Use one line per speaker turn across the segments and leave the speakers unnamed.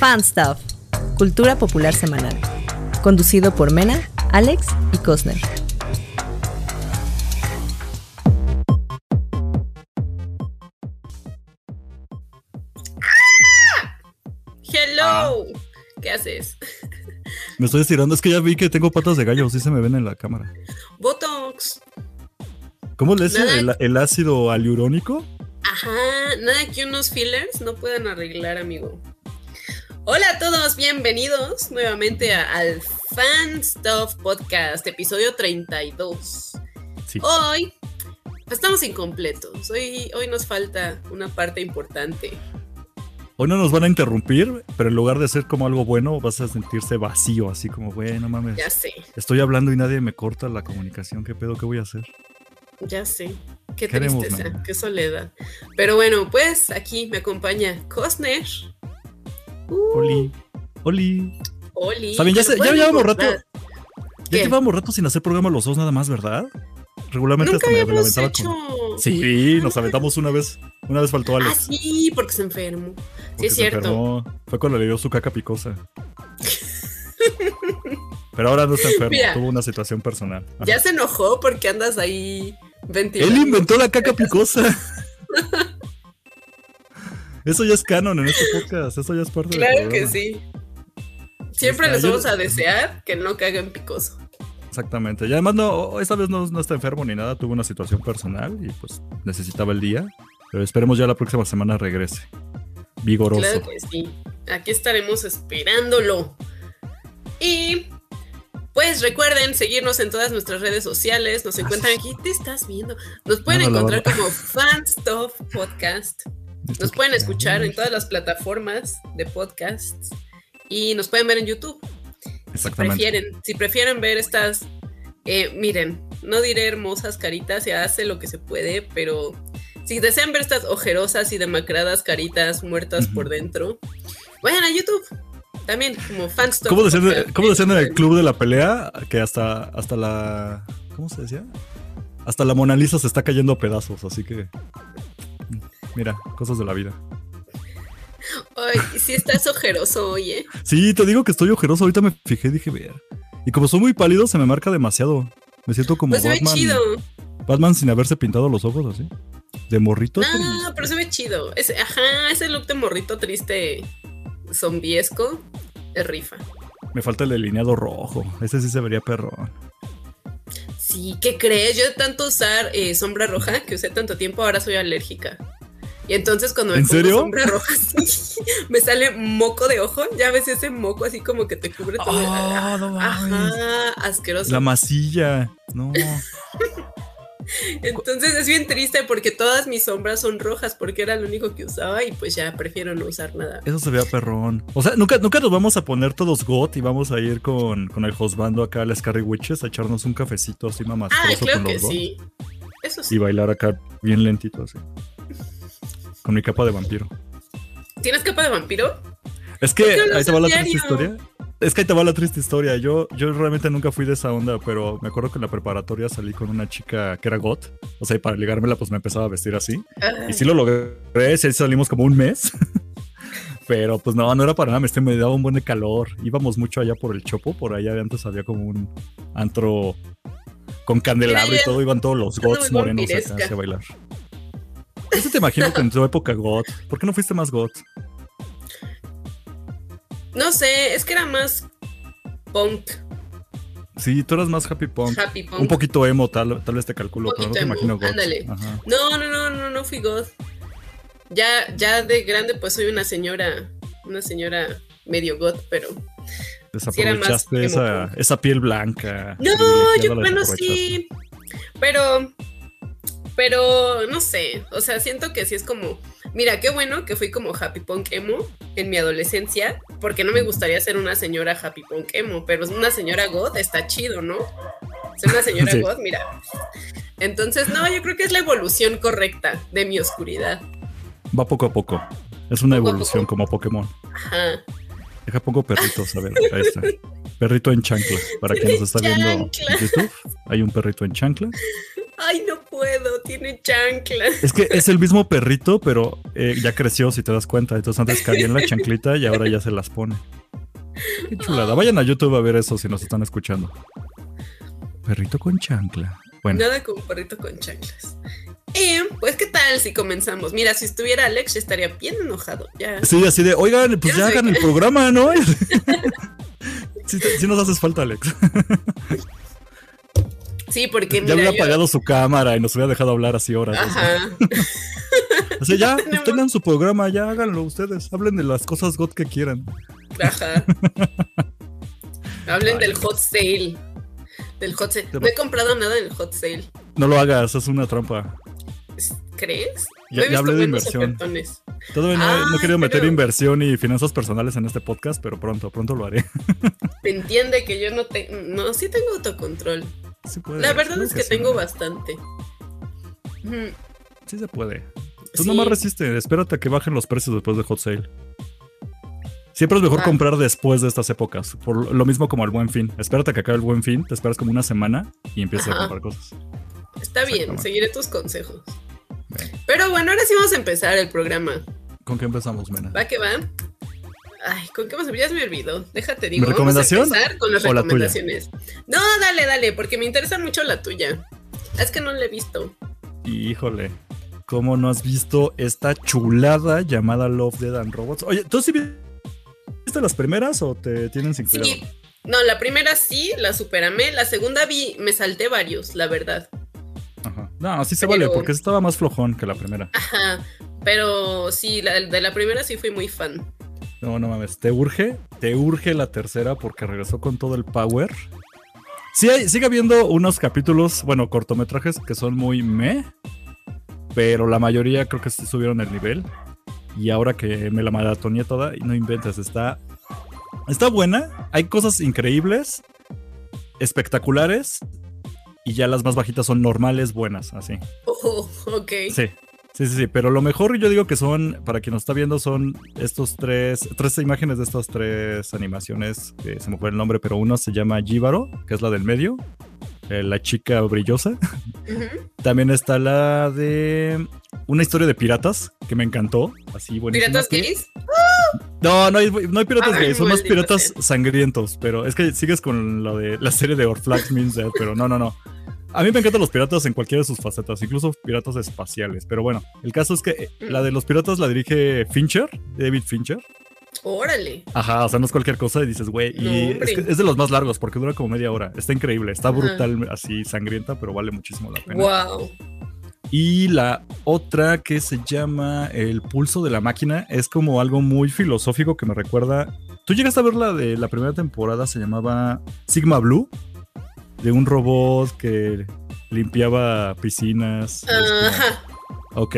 Fan Stuff, Cultura Popular Semanal. Conducido por Mena, Alex y Cosner.
Hello. ¿Qué haces?
Me estoy estirando, es que ya vi que tengo patas de gallo, sí se me ven en la cámara.
Botox.
¿Cómo le dice el ácido aliurónico?
Ajá, nada que unos fillers no puedan arreglar, amigo. Hola a todos, bienvenidos nuevamente a- al Fan Stuff Podcast, episodio 32.
Sí.
Hoy pues, estamos incompletos. Hoy, hoy nos falta una parte importante.
Hoy no nos van a interrumpir, pero en lugar de ser como algo bueno, vas a sentirse vacío, así como, bueno, mames.
Ya sé,
Estoy hablando y nadie me corta la comunicación, ¿qué pedo? ¿Qué voy a hacer?
ya sé. Qué
¿Qué haremos,
tristeza, qué soledad. Pero bueno, pues aquí me acompaña Cosner. Uh,
Oli, Oli.
Oli.
Saben, ya,
¿me
se- ya
pueden
llevamos rato, ya llevamos rato sin hacer programa los dos nada más, ¿verdad? Regularmente
Nunca
hasta me, aventaba
hecho.
con... Sí, nos aventamos una vez, una vez faltó
Ah,
Alex.
sí, porque se enfermó. Sí,
porque
es cierto.
enfermó. Fue cuando le dio su caca picosa. Pero ahora no está enfermo,
Mira.
tuvo una situación personal. Ajá.
Ya se enojó porque andas ahí ventilando.
Él inventó la caca picosa. Eso ya es canon en este podcast, eso ya es parte del
Claro que sí. Siempre
Está,
les
yo-
vamos a desear que no caguen picoso.
Exactamente. Y además no, esta vez no, no está enfermo ni nada, tuvo una situación personal y pues necesitaba el día. Pero esperemos ya la próxima semana regrese. Vigoroso.
Claro que sí. Aquí estaremos esperándolo. Y pues recuerden seguirnos en todas nuestras redes sociales. Nos encuentran aquí. Te estás viendo. Nos pueden
No, no, la
encontrar como Fanstuff Podcast. Nos pueden escuchar en todas las plataformas de podcasts. Y nos pueden ver en YouTube.
Exactamente.
prefieren, si prefieren ver estas, eh, miren, no diré hermosas caritas, se hace lo que se puede, pero si desean ver estas ojerosas y demacradas caritas muertas por dentro, vayan a YouTube. También, como fans.
¿Cómo decían, cómo decían en el club de la pelea? Que hasta, hasta la. ¿Cómo se decía? Hasta la Mona Lisa se está cayendo a pedazos, así que. Mira, cosas de la vida.
Ay, si estás ojeroso hoy, ¿eh?
Sí, te digo que estoy ojeroso. Ahorita me fijé, dije, ver. Y como soy muy pálido, se me marca demasiado. Me siento como
Pues se ve
Batman.
chido.
Batman sin haberse pintado los ojos así. De morrito.
No,
triste.
pero se ve chido. Ese, ajá, ese look de morrito triste, zombiesco, es rifa.
Me falta el delineado rojo. Ese sí se vería perro.
Sí, ¿qué crees? Yo de tanto usar eh, sombra roja, que usé tanto tiempo, ahora soy alérgica. Y entonces cuando me
¿En
pongo
serio?
sombra roja, sí, me sale moco de ojo. Ya ves ese moco así como que te cubre todo.
Ah, no mames.
Ajá, asqueroso.
La masilla. No.
Entonces es bien triste porque todas mis sombras son rojas porque era lo único que usaba y pues ya prefiero no usar nada.
Eso se vea perrón. O sea, nunca, nunca nos vamos a poner todos got y vamos a ir con, con el hostbando acá a las Carry Witches a echarnos un cafecito así
Ah,
mamastroso
claro que
got.
sí. Eso
Y
sí.
bailar acá bien lentito así. Con mi capa de vampiro.
¿Tienes capa de vampiro?
Es
¿Por
que ahí te va la triste historia. Es que ahí te va la triste historia. Yo, yo realmente nunca fui de esa onda, pero me acuerdo que en la preparatoria salí con una chica que era got. O sea, y para ligármela, pues me empezaba a vestir así. Y sí lo logré, sí salimos como un mes. Pero pues no, no era para nada, me, me daba un buen de calor. Íbamos mucho allá por el Chopo, por allá antes había como un antro con candelabro y todo, iban todos los gots morenos acá hacia bailar. Eso te imagino que en tu época got. ¿Por qué no fuiste más got?
No sé, es que era más punk,
Sí, tú eras más happy punk.
happy punk.
Un poquito emo, tal, tal vez te calculo, pero no te
emo,
imagino got.
ándale.
Ajá.
No, no, no, no, no fui goth. Ya, ya de grande, pues soy una señora, una señora medio goth, pero. Sí,
Desaprovechaste
emo
esa, esa piel blanca.
No, yo, bueno, sí. Pero. Pero no sé. O sea, siento que sí es como. Mira, qué bueno que fui como happy punk emo en mi adolescencia. Porque no me gustaría ser una señora happy punk emo. Pero una señora goth está chido, ¿no? Ser una señora
Sí.
goth, mira. Entonces, no, yo creo que es la evolución correcta de mi oscuridad.
Va poco a poco. Es una
Poco
evolución
poco.
como Pokémon.
Ajá.
Deja pongo perritos, a ver, ahí está. Perrito en chancla. Para quien nos está viendo en. YouTube, hay un perrito en chancla.
Ay, no puedo. tiene chanclas.
Es que es el mismo perrito, pero eh, ya creció, si te das cuenta. Entonces antes cabía en la chanclita y ahora ya se las pone. Qué chulada. Vayan a YouTube a ver eso si nos están escuchando. Perrito con chancla. Bueno.
Nada como perrito con chanclas. Eh, pues, ¿qué tal si comenzamos? Mira, si estuviera Alex, estaría bien enojado. Ya.
Sí, así de, oigan, pues ya, hagan el programa, ¿no? sí, nos haces falta, Alex.
Sí, porque
ya hubiera apagado su cámara y nos hubiera dejado hablar así horas.
Ajá.
o sea, ya, pues tengan su programa, ya háganlo ustedes. Hablen de las cosas God que quieran.
Ajá. Hablen del hot sale. Del hot sale. No he comprado nada en el hot sale.
No lo hagas, es una trampa.
¿Crees?
Ya, hablé de inversión. Todavía no, he querido meter inversión y finanzas personales en este podcast, pero pronto, pronto lo haré.
entiende que yo no tengo. No, sí tengo autocontrol. La verdad es que, tengo bastante.
Sí se puede. Tú nomás resiste, espérate a que bajen los precios después de hot sale. Siempre es mejor ah. comprar después de estas épocas. Por lo mismo como el buen fin. Espérate a que acabe el buen fin, te esperas como una semana y empiezas a comprar cosas.
Está bien, seguiré tus consejos. Pero bueno, ahora sí vamos a empezar el programa.
¿Con qué empezamos, Mena?
Va que va. Ay, ¿con qué a Ya se me olvidó. Déjate, digo.
¿Mi recomendación?
Vamos a empezar con las recomendaciones. No, dale, dale, porque me interesa mucho la tuya. Es que no la he visto.
Híjole. ¿Cómo no has visto esta chulada llamada Love, Dead and Robots? Oye, ¿tú sí viste las primeras o te tienen sin cuidado? Sí.
No, la primera sí, la superamé. La segunda vi, me salté varios, la verdad.
Ajá. No, así se vale, porque estaba más flojón que la primera.
Ajá. Pero sí, de la primera sí fui muy fan.
No, no mames. Te urge, te urge la tercera porque regresó con todo el power. Sí, sigue habiendo unos capítulos, bueno, cortometrajes que son muy me, pero la mayoría creo que sí subieron el nivel. Y ahora que me la maratoné toda, no inventes, está, está buena. Hay cosas increíbles, espectaculares, y ya las más bajitas son normales, buenas, así.
Oh, ok.
Sí. Sí, sí, sí, pero lo mejor yo digo que son, para quien nos está viendo, son estos tres, tres imágenes de estas tres animaciones, que se me fue el nombre, pero uno se llama Jíbaro, que es la del medio, eh, la chica brillosa. También está la de una historia de piratas, que me encantó, así buenísima.
¿Piratas gays?
No, no hay, no hay piratas gays, son más piratas sangrientos, pero es que sigues con lo de la serie de Orflax Means Dead, pero no, no, no. A mí me encantan los piratas en cualquiera de sus facetas, incluso piratas espaciales. Pero bueno, el caso es que la de los piratas la dirige Fincher, David Fincher.
Órale.
Ajá, o sea, no es cualquier cosa y dices, güey. y es, de los más largos porque dura como media hora. Está increíble, está brutal, así sangrienta, pero vale muchísimo la pena.
Wow.
Y la otra que se llama El pulso de la máquina es como algo muy filosófico que me recuerda. ¿Tú llegaste a ver la de la primera temporada? Se llamaba Sigma Blue de un robot que limpiaba piscinas.
Ajá.
Ok.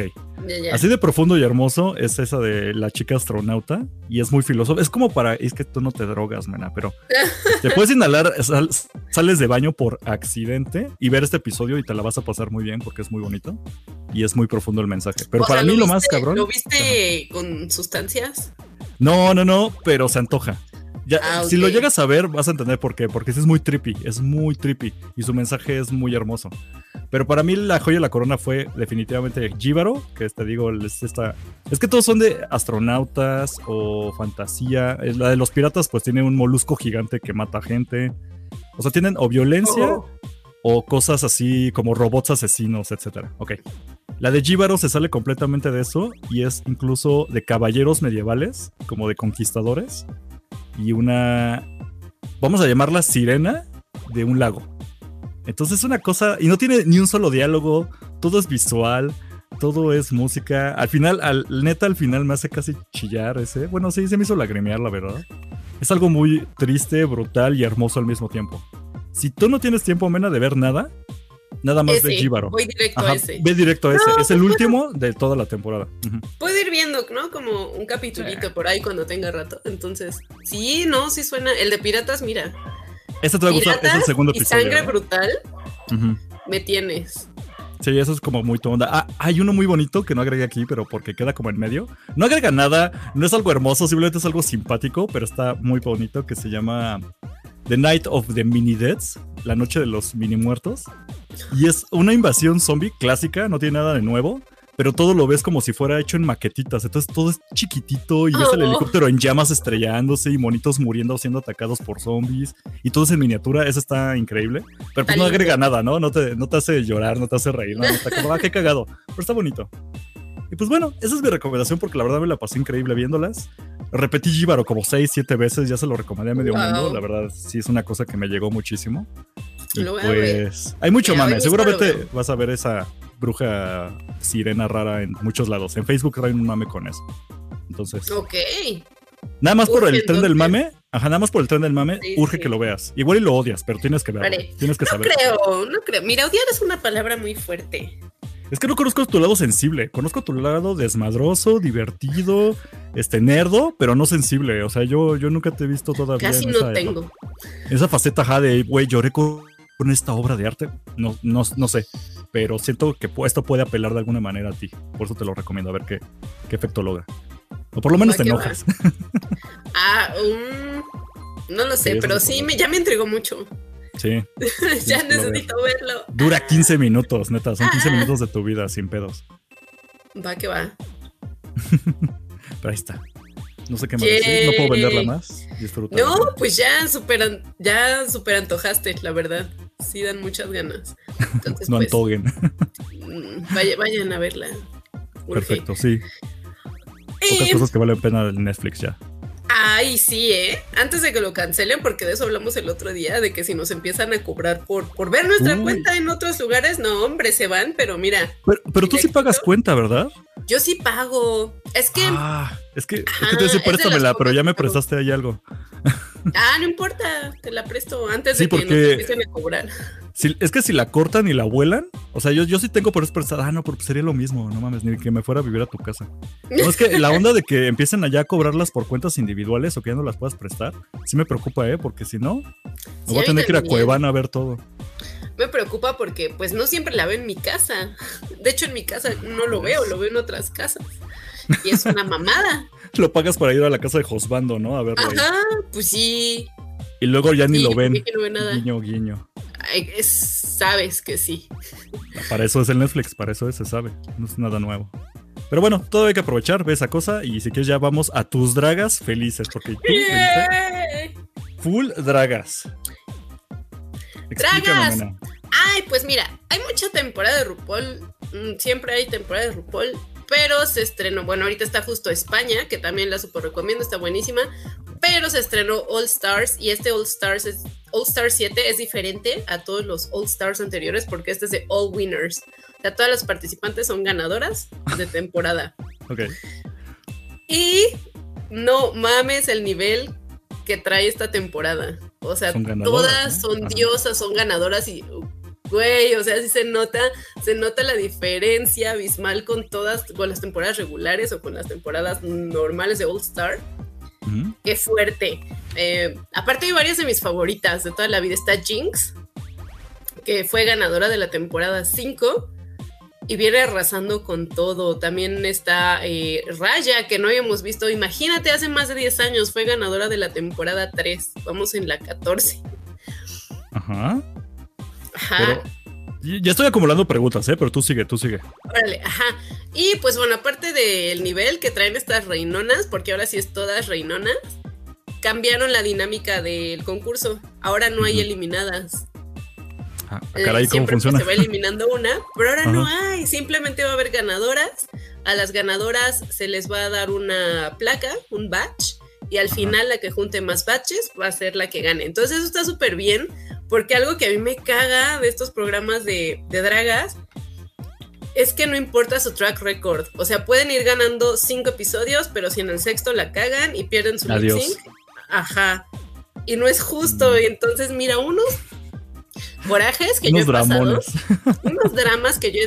Así de profundo y hermoso es esa de la chica astronauta y es muy filósofo. Es como para. Es que tú no te drogas, mena, pero te puedes inhalar, sales de baño por accidente y ver este episodio y te la vas a pasar muy bien porque es muy bonito y es muy profundo el mensaje. Pero para mí lo más cabrón.
¿Lo viste con sustancias?
No, no, no, pero se antoja. Ah, si lo llegas a ver, vas a entender por qué. Porque es muy trippy, es muy trippy. Y su mensaje es muy hermoso. Pero para mí la joya de la corona fue definitivamente Jíbaro, que te digo, es esta... Es que todos son de astronautas o fantasía. La de los piratas pues tiene un molusco gigante que mata gente. O sea, tienen o violencia oh. o cosas así como robots asesinos, etc. Ok. La de Jíbaro se sale completamente de eso y es incluso de caballeros medievales, como de conquistadores y una, vamos a llamarla sirena de un lago. Entonces es una cosa, y no tiene ni un solo diálogo, todo es visual, todo es música. Al final, al, neta, al final me hace casi chillar ese. Bueno, sí, se me hizo lagrimear, la verdad. Es algo muy triste, brutal y hermoso al mismo tiempo. Si tú no tienes tiempo, Mena, de ver nada, Nada más de Jíbaro.
Voy directo a ese.
Ve directo a ese. es el último de toda la temporada.
Puedo ir viendo, ¿no? Como un capitulito por ahí cuando tenga rato. Entonces, sí, no, sí suena. El de Piratas, mira.
Este te va a gustar, es el segundo episodio.
Y sangre ¿eh? brutal. Me tienes.
Sí, eso es como muy tonda. Ah, hay uno muy bonito que no agregué aquí, pero porque queda como en medio. No agrega nada, no es algo hermoso, simplemente es algo simpático, pero está muy bonito que se llama The Night of the Mini Deads, la noche de los mini muertos. Y es una invasión zombie clásica, no tiene nada de nuevo pero todo lo ves como si fuera hecho en maquetitas. Entonces todo es chiquitito y ves el
Oh.
helicóptero en llamas estrellándose y monitos muriendo siendo atacados por zombies y todo es en miniatura. Eso está increíble. Pero pues no agrega nada, ¿no? No te, no te hace llorar, no te hace reír, no, está como, ah, qué cagado. Pero está bonito. Y pues bueno, esa es mi recomendación porque la verdad me la pasé increíble viéndolas. Repetí Jíbaro como 6, 7 veces, ya se lo recomendé a medio
Wow.
mundo. La verdad, sí es una cosa que me llegó muchísimo.
Lo voy a ver.
pues hay mucho mame. Seguramente vas a ver esa bruja sirena rara en muchos lados. En Facebook traen un mame con eso. Entonces,
Ok.
nada más por el tren del mame, ajá, nada más por el tren del mame,
Sí,
urge
sí.
que lo veas. Igual y lo odias, pero tienes que verlo.
Vale.
Tienes que
No
saber.
creo, no creo. Mira, odiar es una palabra muy fuerte.
Es que no conozco tu lado sensible. Conozco tu lado desmadroso, divertido, este nerdo, pero no sensible. O sea, yo, yo nunca te he visto todavía
Casi
en
no
esa,
tengo.
esa faceta ajá, de, güey, lloré con, con esta obra de arte. No, no, no sé, pero siento que esto puede apelar de alguna manera a ti. Por eso te lo recomiendo, a ver qué, qué efecto logra. O por lo menos te enojas.
Ah, mm, no lo sé,
Sí,
pero sí, me, ya me entregó mucho.
Sí,
ya necesito verlo.
dura 15 minutos, neta. Son 15
Ah.
minutos de tu vida sin pedos.
Va que va.
Pero ahí está. No sé qué más decir. No puedo venderla más. Disfruta.
No, pues ya super, ya super antojaste, la verdad. Sí dan muchas ganas. Entonces,
no
pues,
antoguen.
mm, vaya- vayan a verla. Urge.
Perfecto, sí. Pocas
Eh,
cosas que valen pena en Netflix ya.
Ay, sí, ¿eh? Antes de que lo cancelen, porque de eso hablamos el otro día, de que si nos empiezan a cobrar por, por ver nuestra
Uy.
cuenta en otros lugares, no, hombre, se van, pero mira,
Pero, pero tú sí pagas cuenta, ¿verdad?
yo sí pago. Es que, ah,
es que, es
Ajá,
que te decía, préstamela, pero ya me prestaste ahí algo.
no importa, te la presto antes
Sí,
de que
porque-
nos empiecen a cobrar.
Si- es que si la cortan y la vuelan, o sea, yo, yo sí tengo por eso prestada. Ah, no, pero sería lo mismo, no mames, ni que me fuera a vivir a tu casa. No, es que la onda de que empiecen allá a cobrarlas por cuentas individuales o que ya no las puedas prestar, sí me preocupa, ¿eh? Porque si no, me
Sí,
voy a tener que ir a. Cuevana a ver todo.
Me preocupa porque pues no siempre la veo en mi casa. De hecho, en mi casa no lo veo, lo veo en otras casas. Y es una mamada.
Lo pagas para ir a la casa de Josbando, ¿no? A verlo ahí.
Ajá, pues sí.
Y luego ya ni lo ven.
no ve nada.
Guiño, guiño.
Ay, es- sabes que sí.
Para eso es el Netflix, para eso es, se sabe. No es nada nuevo. Pero bueno, todo hay que aprovechar, ve esa cosa. Y si quieres, ya vamos a tus dragas felices. Porque tú
¡Yay!
full dragas. Explícame,
¡Dragas! Ay, pues mira, hay mucha temporada de RuPaul. mm, Siempre hay temporada de RuPaul. Pero se estrenó, bueno, ahorita está justo España, que también la super recomiendo, está buenísima. Pero se estrenó All Stars y este All Stars es All Stars 7 es diferente a todos los All Stars anteriores porque este es de All Winners. O sea, todas las participantes son ganadoras de temporada.
Ok.
Y no mames el nivel que trae esta temporada. O sea,
Son
todas son
Ajá.
diosas, son ganadoras y güey, o sea, sí se nota, se nota la diferencia abismal con todas, con las temporadas regulares o con las temporadas normales de All Star. Qué fuerte. Eh, aparte hay varias de mis favoritas de toda la vida. Está Jinx, que fue ganadora de la temporada 5 y viene arrasando con todo. También está eh, Raya, que no habíamos visto. Imagínate, hace más de 10 años fue ganadora de la temporada 3. Vamos en la 14.
Ajá.
Ajá.
Pero ya estoy acumulando preguntas, ¿eh? Pero tú sigue, tú sigue.
Órale, ajá. Y pues bueno, aparte del nivel que traen estas reinonas, porque ahora sí es todas reinonas, cambiaron la dinámica del concurso. Ahora no hay eliminadas.
Ah,
Eh,
caray, ¿cómo
siempre pues,
funciona?
se va eliminando una, pero ahora no hay. Simplemente va a haber ganadoras. A las ganadoras se les va a dar una placa, un batch, y al
Ajá.
final la que junte más batches va a ser la que gane. Entonces eso está súper bien, porque algo que a mí me caga de estos programas de, de dragas es que no importa su track record. O sea, pueden ir ganando cinco episodios, pero si en el sexto la cagan y pierden su lip
Adiós.
sync, ajá. Y no es justo.
Mm.
Y entonces, mira, unos corajes que yo he
Unos
pasado,
dramones.
unos dramas que yo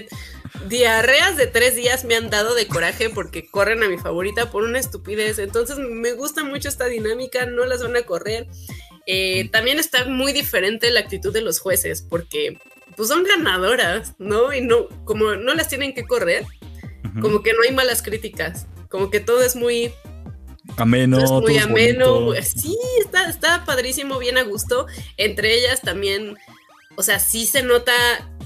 diarreas de tres días me han dado de coraje porque corren a mi favorita por una estupidez. Entonces me gusta mucho esta dinámica, no las van a correr. Eh, también está muy diferente la actitud de los jueces porque pues son ganadoras, ¿no? Y no, como no las tienen que correr, como que no hay malas críticas, como que todo es muy,
ameno,
todo es muy
todo
ameno.
bonito.
Sí, está, está padrísimo, bien a gusto. Entre ellas también, o sea, sí se nota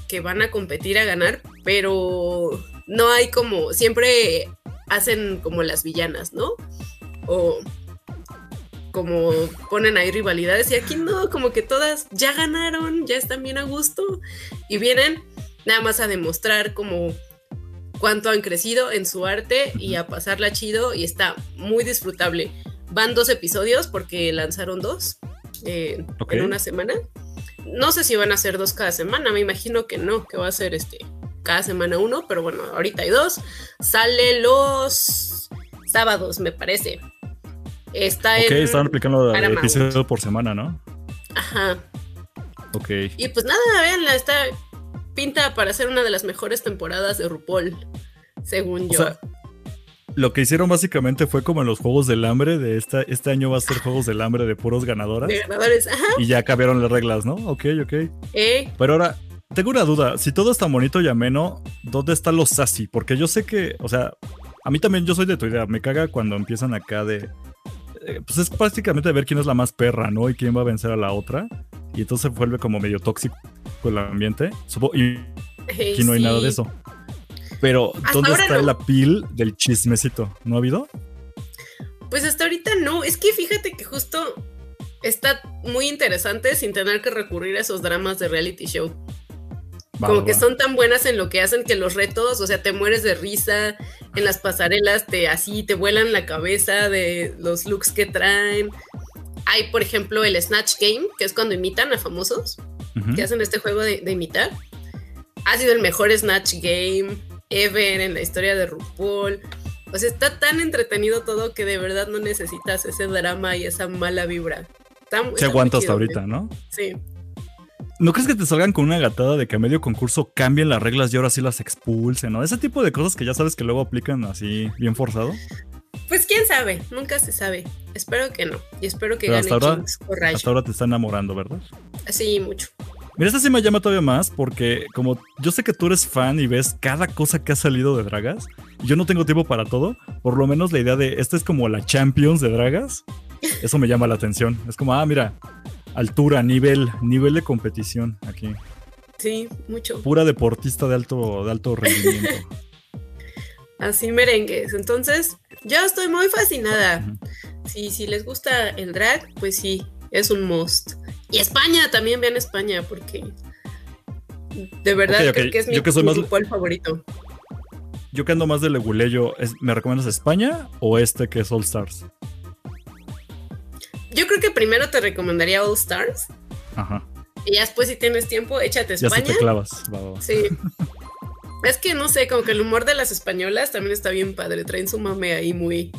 que van a competir a ganar, pero no hay como, siempre hacen como las villanas, ¿no? O como ponen ahí rivalidades y aquí no, como que todas ya ganaron, ya están bien a gusto y vienen nada más a demostrar como cuánto han crecido en su arte y a pasarla chido y está muy disfrutable. Van dos episodios porque lanzaron dos eh, en una semana. No sé si van a ser dos cada semana, me imagino que no, que va a ser este cada semana uno, pero bueno, ahorita hay dos. Sale los sábados, me parece. Está
ok, estaban aplicando episodio por semana, ¿no?
Ajá.
Ok.
Y pues nada, véanla, está pinta para ser una de las mejores temporadas de RuPaul, según yo.
lo que hicieron básicamente fue como en los Juegos del Hambre, de esta, este año va a ser Juegos del Hambre de puros ganadoras.
De ganadores, ajá.
Y ya cambiaron las reglas, ¿no? Ok, ok.
Eh.
Pero ahora, tengo una duda, si todo está bonito y ameno, ¿dónde están los sassy? Porque yo sé que, o sea, a mí también yo soy de tu idea, me caga cuando empiezan acá de... Eh, pues es prácticamente ver quién es la más perra, ¿no? Y quién va a vencer a la otra. Y entonces vuelve como medio tóxico el ambiente. Y aquí no hay nada de eso. Pero, ¿dónde está la pil del chismecito? ¿No ha habido?
Pues hasta ahorita no. Es que fíjate que justo está muy interesante sin tener que recurrir a esos dramas de reality show. Como que son tan buenas en lo que hacen que los retos, o sea, te mueres de risa en las pasarelas, te así te vuelan la cabeza de los looks que traen. Hay, por ejemplo, el Snatch Game, que es cuando imitan a famosos, que hacen este juego de, imitar. Ha sido el mejor Snatch Game ever en la historia de RuPaul. O sea, está tan entretenido todo que de verdad no necesitas ese drama y esa mala vibra.
Se aguanta hasta ahorita, ¿no?
Sí.
¿No crees que te salgan con una gatada de que a medio concurso cambien las reglas y ahora sí las expulsen, ¿no? Ese tipo de cosas que ya sabes que luego aplican así bien forzado.
Pues quién sabe, nunca se sabe. Espero que no. Y espero que gane
hasta ahora, Hasta ahora te está enamorando, ¿verdad?
Sí, mucho.
Mira, esta sí me llama todavía más porque como yo sé que tú eres fan y ves cada cosa que ha salido de Dragas, yo no tengo tiempo para todo, por lo menos la idea de esta es como la Champions de Dragas, eso me llama la atención. Es como, ah, mira, altura, nivel, nivel de competición aquí.
Sí, mucho.
Pura deportista de alto, de alto rendimiento.
Así merengues. Entonces, yo estoy muy fascinada. Si, si les gusta el drag, pues sí, es un must. Y España, también vean España, porque de verdad creo que es mi, favorito.
Yo que ando más de leguleyo, ¿me recomiendas España o este que es All Stars?
Yo creo que primero te recomendaría All Stars.
Ajá.
Y ya después, si tienes tiempo, échate España.
Ya te clavas.
Sí. Es que no sé, como que el humor de las españolas también está bien padre. Traen su mame ahí muy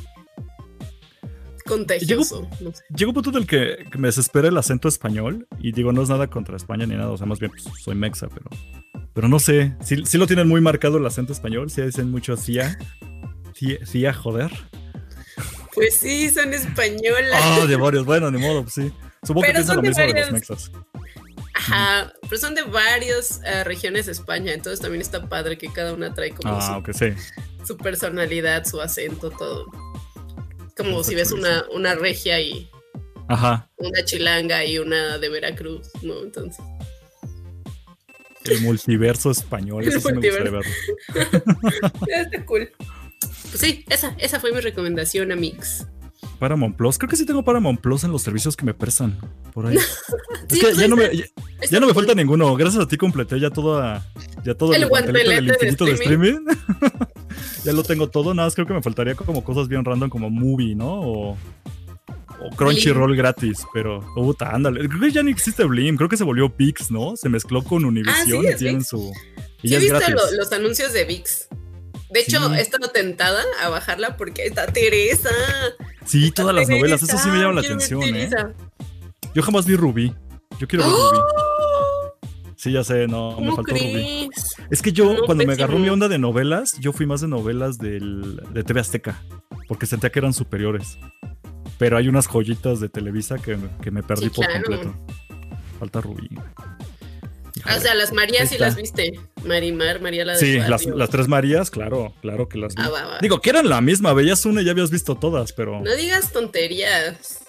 contagioso.
Llegó, un punto del que, me desespera el acento español. Y digo, no es nada contra España ni nada. O sea, más bien pues, soy mexa, pero. Pero no sé. Si lo tienen muy marcado el acento español. Si dicen mucho CIA. CIA, joder.
Pues sí, son españolas.
Ah, de varios. Bueno, ni modo, pues sí. Supongo que piensan lo mismo de los mexas.
Ajá, pero son de varias eh, regiones de España, entonces también está padre que cada una trae como
ah,
su, personalidad, su acento, todo. Como si ves una, una regia y
Ajá.
una chilanga y una de Veracruz, ¿no? Entonces.
El multiverso español, eso sí me gustaría verlo.
está cool. Pues sí, esa, esa fue mi recomendación, Amix.
Paramount Plus. Creo que sí tengo Paramount Plus en los servicios que me prestan. Por ahí. es que ya no, me, ya, no me falta ninguno. Gracias a ti completé ya toda. Ya todo
el, el del infinito de streaming.
ya lo tengo todo. Nada más creo que me faltaría como cosas bien random como Movie, ¿no? O, o Crunchyroll gratis. Pero, puta, ándale. Creo que ya no existe Blim. Creo que se volvió Vix, ¿no? Se mezcló con Univision
ah,
y tienen su.
Y sí, he visto los anuncios de VIX. De hecho, he estado tentada a bajarla porque está Teresa.
Sí, todas las novelas, eso sí me llama la atención, ¿eh? Yo jamás vi Rubí. Yo quiero ver Rubí. ¡Oh! Sí, ya sé, no, me faltó Rubí. Es que yo, cuando me agarró mi onda de novelas, yo fui más de novelas del, de TV Azteca, porque sentía que eran superiores. Pero hay unas joyitas de Televisa que, me perdí por completo. Falta Rubí.
O sea, las Marías sí las viste. Marimar, María la de
Sí, las, las, tres Marías, claro, claro que las vi. Ah, Digo, que eran la misma, veías una y ya habías visto todas, pero.
No digas tonterías.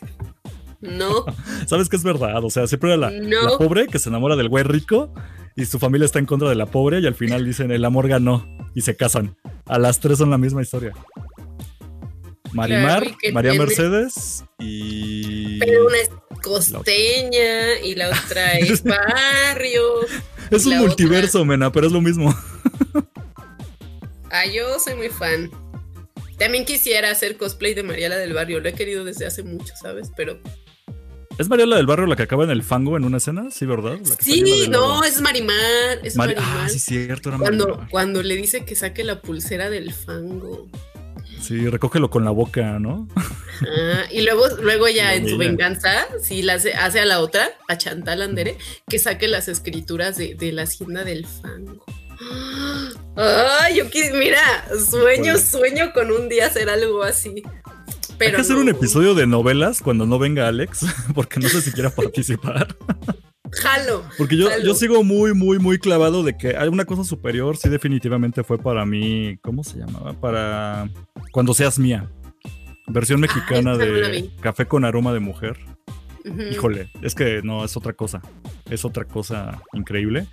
No.
¿Sabes qué es verdad? O sea, siempre era la,
No.
la pobre que se enamora del güey rico y su familia está en contra de la pobre y al final dicen el amor ganó y se casan. A las tres son la misma historia. Marimar,
Claro, que
María
tiene-
Mercedes y...
Pero una costeña y la otra es barrio.
es un multiverso, mena, pero es lo mismo.
Ah, yo soy muy fan. También quisiera hacer cosplay de Mariela del Barrio. Lo he querido desde hace mucho, ¿sabes? Pero.
¿Es Mariela del Barrio la que acaba en el fango en una escena? Sí, ¿verdad?
Sí, no, es Marimar. Es Marimar.
Ah, sí, cierto, era
cuando,
Marimar.
cuando le dice que saque la pulsera del fango.
Sí, recógelo con la boca, ¿no?
Ah, y luego, luego ya en su venganza, sí, la hace, hace a la otra, a Chantal Andere, que saque las escrituras de, de la hacienda del fango. Ay, yo quis- mira, sueño, sueño con un día hacer algo así. Pero
Hay que hacer
no.
un episodio de novelas cuando no venga Alex, porque no sé si quiera participar.
Jalo.
Porque yo,
Jalo.
yo sigo muy, muy, muy clavado de que hay una cosa superior, sí, definitivamente fue para mí, ¿cómo se llamaba? Para Cuando seas mía. Versión mexicana
no la
de. Café con aroma de mujer. Híjole, es que no, es otra cosa. Es otra cosa increíble.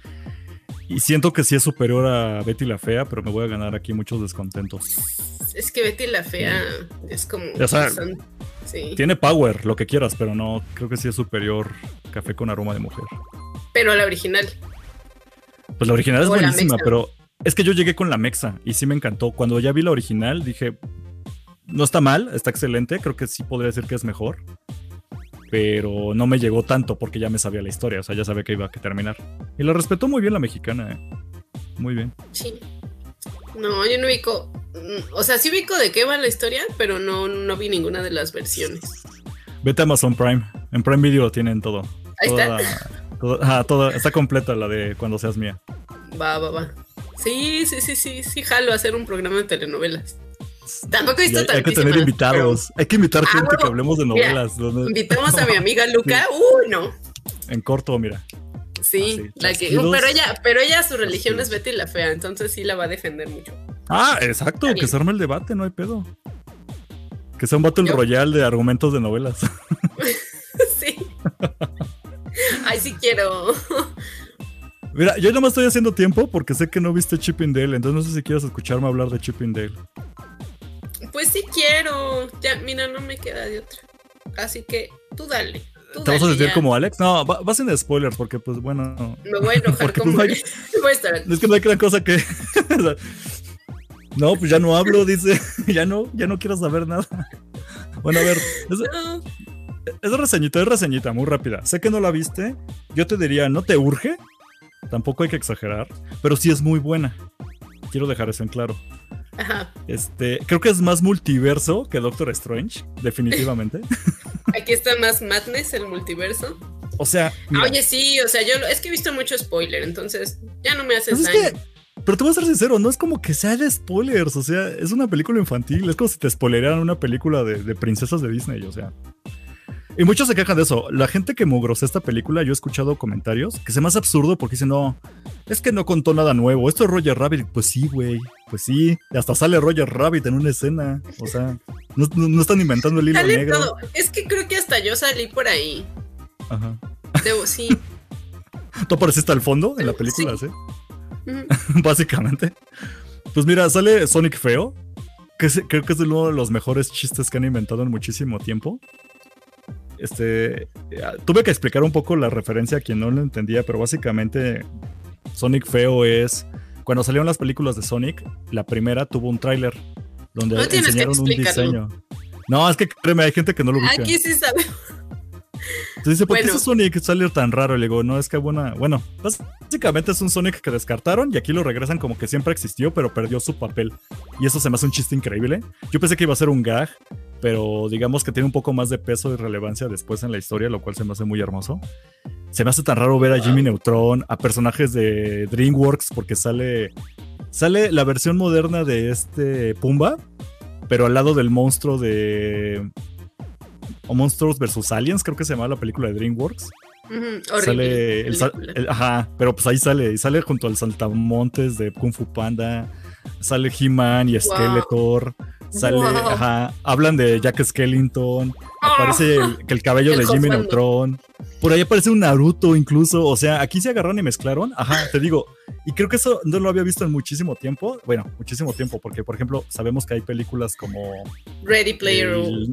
Y siento que sí es superior a Betty la Fea, pero me voy a ganar aquí muchos descontentos.
Es que Betty la Fea es como.
O sea,
son- sí.
Tiene power, lo que quieras, pero no, creo que sí es superior Café con aroma de mujer.
Pero la original.
Pues la original es
O
buenísima, pero es que yo llegué con la mexa y sí me encantó. Cuando ya vi la original dije, no está mal, está excelente, creo que sí podría decir que es mejor. Pero no me llegó tanto porque ya me sabía la historia, o sea, ya sabía que iba a terminar. Y la respetó muy bien la mexicana, ¿eh? Muy bien.
Sí. No, yo no ubico. Mm, O sea, sí ubico de qué va la historia, pero no, no vi ninguna de las versiones.
Vete a Amazon Prime. En Prime Video lo tienen todo.
Ahí está.
Toda- toda- está completa la de Cuando seas mía.
Va, va, va. Sí, sí, sí, sí, sí, jalo a hacer un programa de telenovelas. Tampoco he visto
hay, hay que tener invitados. Hay que invitar
Ah,
gente que hablemos de novelas. donde-
Invitamos a mi amiga Luca. Uy, no.
en corto, mira.
Sí,
Ah, sí,
la que, pero ella, pero ella su religión es Betty la fea, entonces sí la va a defender mucho.
Ah, exacto, que se arme el debate, no hay pedo. Que sea un battle
Yo-
royal de argumentos de novelas.
sí. Ay, sí quiero.
Mira, yo nomás estoy haciendo tiempo porque sé que no viste Chip and Dale, entonces no sé si quieres escucharme hablar de Chip and Dale.
Pues sí quiero. Ya, mira, no me queda de otra. Así que tú dale. tú
¿Te vas a sentir
ya.
como Alex? No, va, vas en spoilers porque pues bueno,
Me voy a enojar como.
pues,
Voy a estar.
es que no hay gran cosa que... no, pues ya no hablo, dice. ya no, ya no quiero saber nada. Bueno, a ver, es, es reseñita, es reseñita, muy rápida. Sé que no la viste. Yo te diría, no te urge. Tampoco hay que exagerar. Pero sí es muy buena. Quiero dejar eso en claro.
Ajá.
Este, creo que es más multiverso que Doctor Strange, definitivamente.
Aquí está más Madness, el multiverso.
O sea, mira,
Oye, sí, o sea, yo es que he visto mucho spoiler, entonces ya no me haces
pues es
daño.
que, pero te voy a ser sincero, no es como que sea de spoilers, o sea, es una película infantil, es como si te spoilearan una película de, de princesas de Disney, o sea. Y muchos se quejan de eso. La gente que mugrosea esta película, yo he escuchado comentarios que se me hace absurdo porque dicen, no, es que no contó nada nuevo. Esto es Roger Rabbit. Pues sí, güey. Pues sí. Hasta sale Roger Rabbit en una escena. O sea, no, no- no están inventando el hilo
Sale
negro.
todo. Es que creo que hasta yo salí por ahí.
Ajá.
Debo, sí.
¿Tú apareciste al fondo en la película, sí? Básicamente. Pues mira, sale Sonic Feo, que es- creo que es uno de los mejores chistes que han inventado en muchísimo tiempo. Este, eh, tuve que explicar un poco la referencia a quien no lo entendía, pero básicamente Sonic Feo es cuando salieron las películas de Sonic, la primera tuvo un tráiler donde
No
enseñaron un diseño. No, es que créeme, hay gente que no lo ubica.
Aquí sí sabe.
Entonces dice, ¿por qué ese Sonic sale tan raro? Y le digo, no, es que buena. Bueno, básicamente es un Sonic que descartaron y aquí lo regresan como que siempre existió, pero perdió su papel. Y eso se me hace un chiste increíble. Yo pensé que iba a ser un gag, pero digamos que tiene un poco más de peso y relevancia después en la historia, lo cual se me hace muy hermoso. Se me hace tan raro ver a Jimmy Neutron, a personajes de DreamWorks, porque sale. Sale la versión moderna de este Pumba, pero al lado del monstruo de. O Monstruos vs. Aliens, creo que se llama la película de DreamWorks. Sale el, el- ajá, pero pues ahí sale, y sale junto al saltamontes de Kung Fu Panda, sale He-Man y Skeletor, Sale, ajá, hablan de Jack Skellington, aparece el, que el cabello de Jimmy Neutron. Por ahí aparece un Naruto incluso, o sea, aquí se agarraron y mezclaron. Ajá, te digo, y creo que eso no lo había visto en muchísimo tiempo. Bueno, muchísimo tiempo, porque por ejemplo, sabemos que hay películas como
Ready Player One.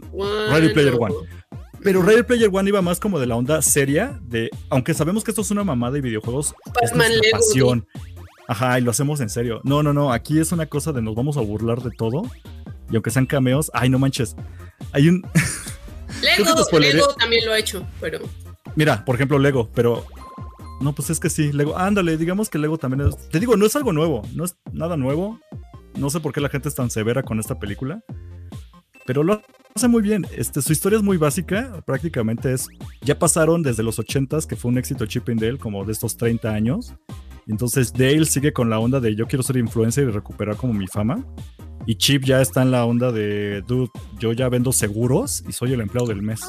Ready Player One. Pero Ready Player One iba más como de la onda seria, de, aunque sabemos que esto es una mamada de videojuegos, es nuestra pasión. Ajá, y lo hacemos en serio. No, no, no, aquí es una cosa de nos vamos a burlar de todo. Y aunque sean cameos, ay, no manches. Hay un...
Lego, Lego también lo ha hecho, pero...
Mira, por ejemplo, Lego, pero... No, pues es que sí, Lego. Ándale, digamos que Lego también es... Te digo, no es algo nuevo, no es nada nuevo. No sé por qué la gente es tan severa con esta película. Pero lo hace muy bien. Este, su historia es muy básica. Prácticamente es... Ya pasaron desde los 80s, que fue un éxito Chip and Dale, como de estos 30 años. Entonces Dale sigue con la onda de yo quiero ser influencer y recuperar como mi fama. Y Chip ya está en la onda de, dude, yo ya vendo seguros y soy el empleado del mes.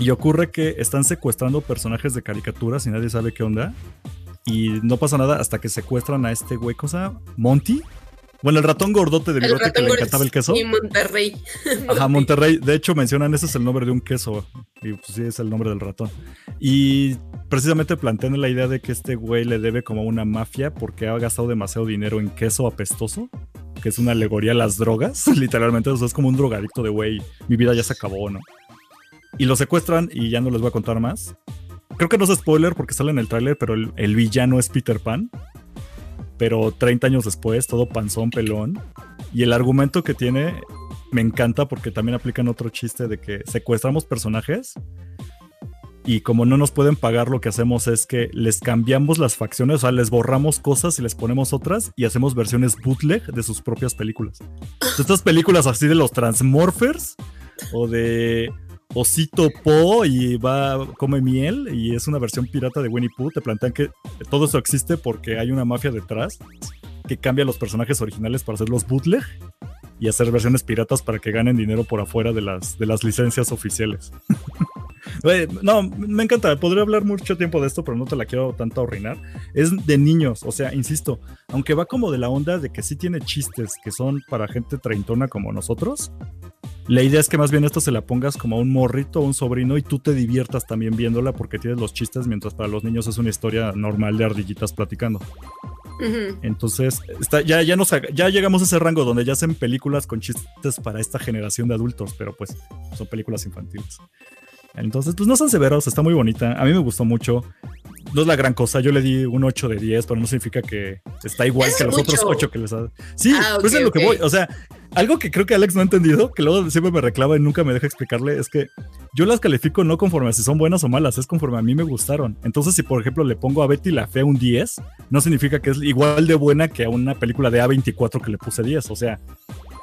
Y ocurre que están secuestrando personajes de caricaturas y nadie sabe qué onda. Y no pasa nada hasta que secuestran a este güey, cosa, Monty. Bueno, el ratón gordote de bigote que le encantaba el queso.
Y Monterrey.
Ajá, Monterrey. De hecho, mencionan ese es el nombre de un queso. Y pues sí, es el nombre del ratón. Y precisamente plantean la idea de que este güey le debe como una mafia porque ha gastado demasiado dinero en queso apestoso. Que es una alegoría a las drogas, literalmente. O sea, es como un drogadicto de güey. Mi vida ya se acabó, ¿no? Y lo secuestran y ya no les voy a contar más. Creo que no es spoiler porque sale en el tráiler, pero el villano es Peter Pan pero 30 años después, todo panzón, pelón. Y el argumento que tiene me encanta porque también aplican otro chiste de que secuestramos personajes y como no nos pueden pagar, lo que hacemos es que les cambiamos las facciones, o sea, les borramos cosas y les ponemos otras y hacemos versiones bootleg de sus propias películas. estas películas así de los Transmorphers o de Osito Po y va, come miel y es una versión pirata de Winnie Pooh. Te plantean que todo eso existe porque hay una mafia detrás que cambia los personajes originales para hacerlos bootleg y hacer versiones piratas para que ganen dinero por afuera de las, de las licencias oficiales. no, me encanta. Podría hablar mucho tiempo de esto, pero no te la quiero tanto arruinar. Es de niños, o sea, insisto, aunque va como de la onda de que sí tiene chistes que son para gente treintona como nosotros, la idea es que más bien esto se la pongas como a un morrito o un sobrino y tú te diviertas también viéndola porque tienes los chistes, mientras para los niños es una historia normal de ardillitas platicando. Entonces, está, ya, ya, nos, ya llegamos a ese rango donde ya hacen películas con chistes para esta generación de adultos, pero pues son películas infantiles. Entonces, pues no son severos, está muy bonita. A mí me gustó mucho. No es la gran cosa, yo le di un 8 de 10, pero no significa que está igual que los otros 8 que les ha Sí, ah, pues es lo que voy. O sea, algo que creo que Alex no ha entendido, que luego siempre me reclama y nunca me deja explicarle, es que yo las califico no conforme a si son buenas o malas, es conforme a mí me gustaron. Entonces, si por ejemplo le pongo a Betty la Fea un 10, no significa que es igual de buena que a una película de A24 que le puse 10. O sea,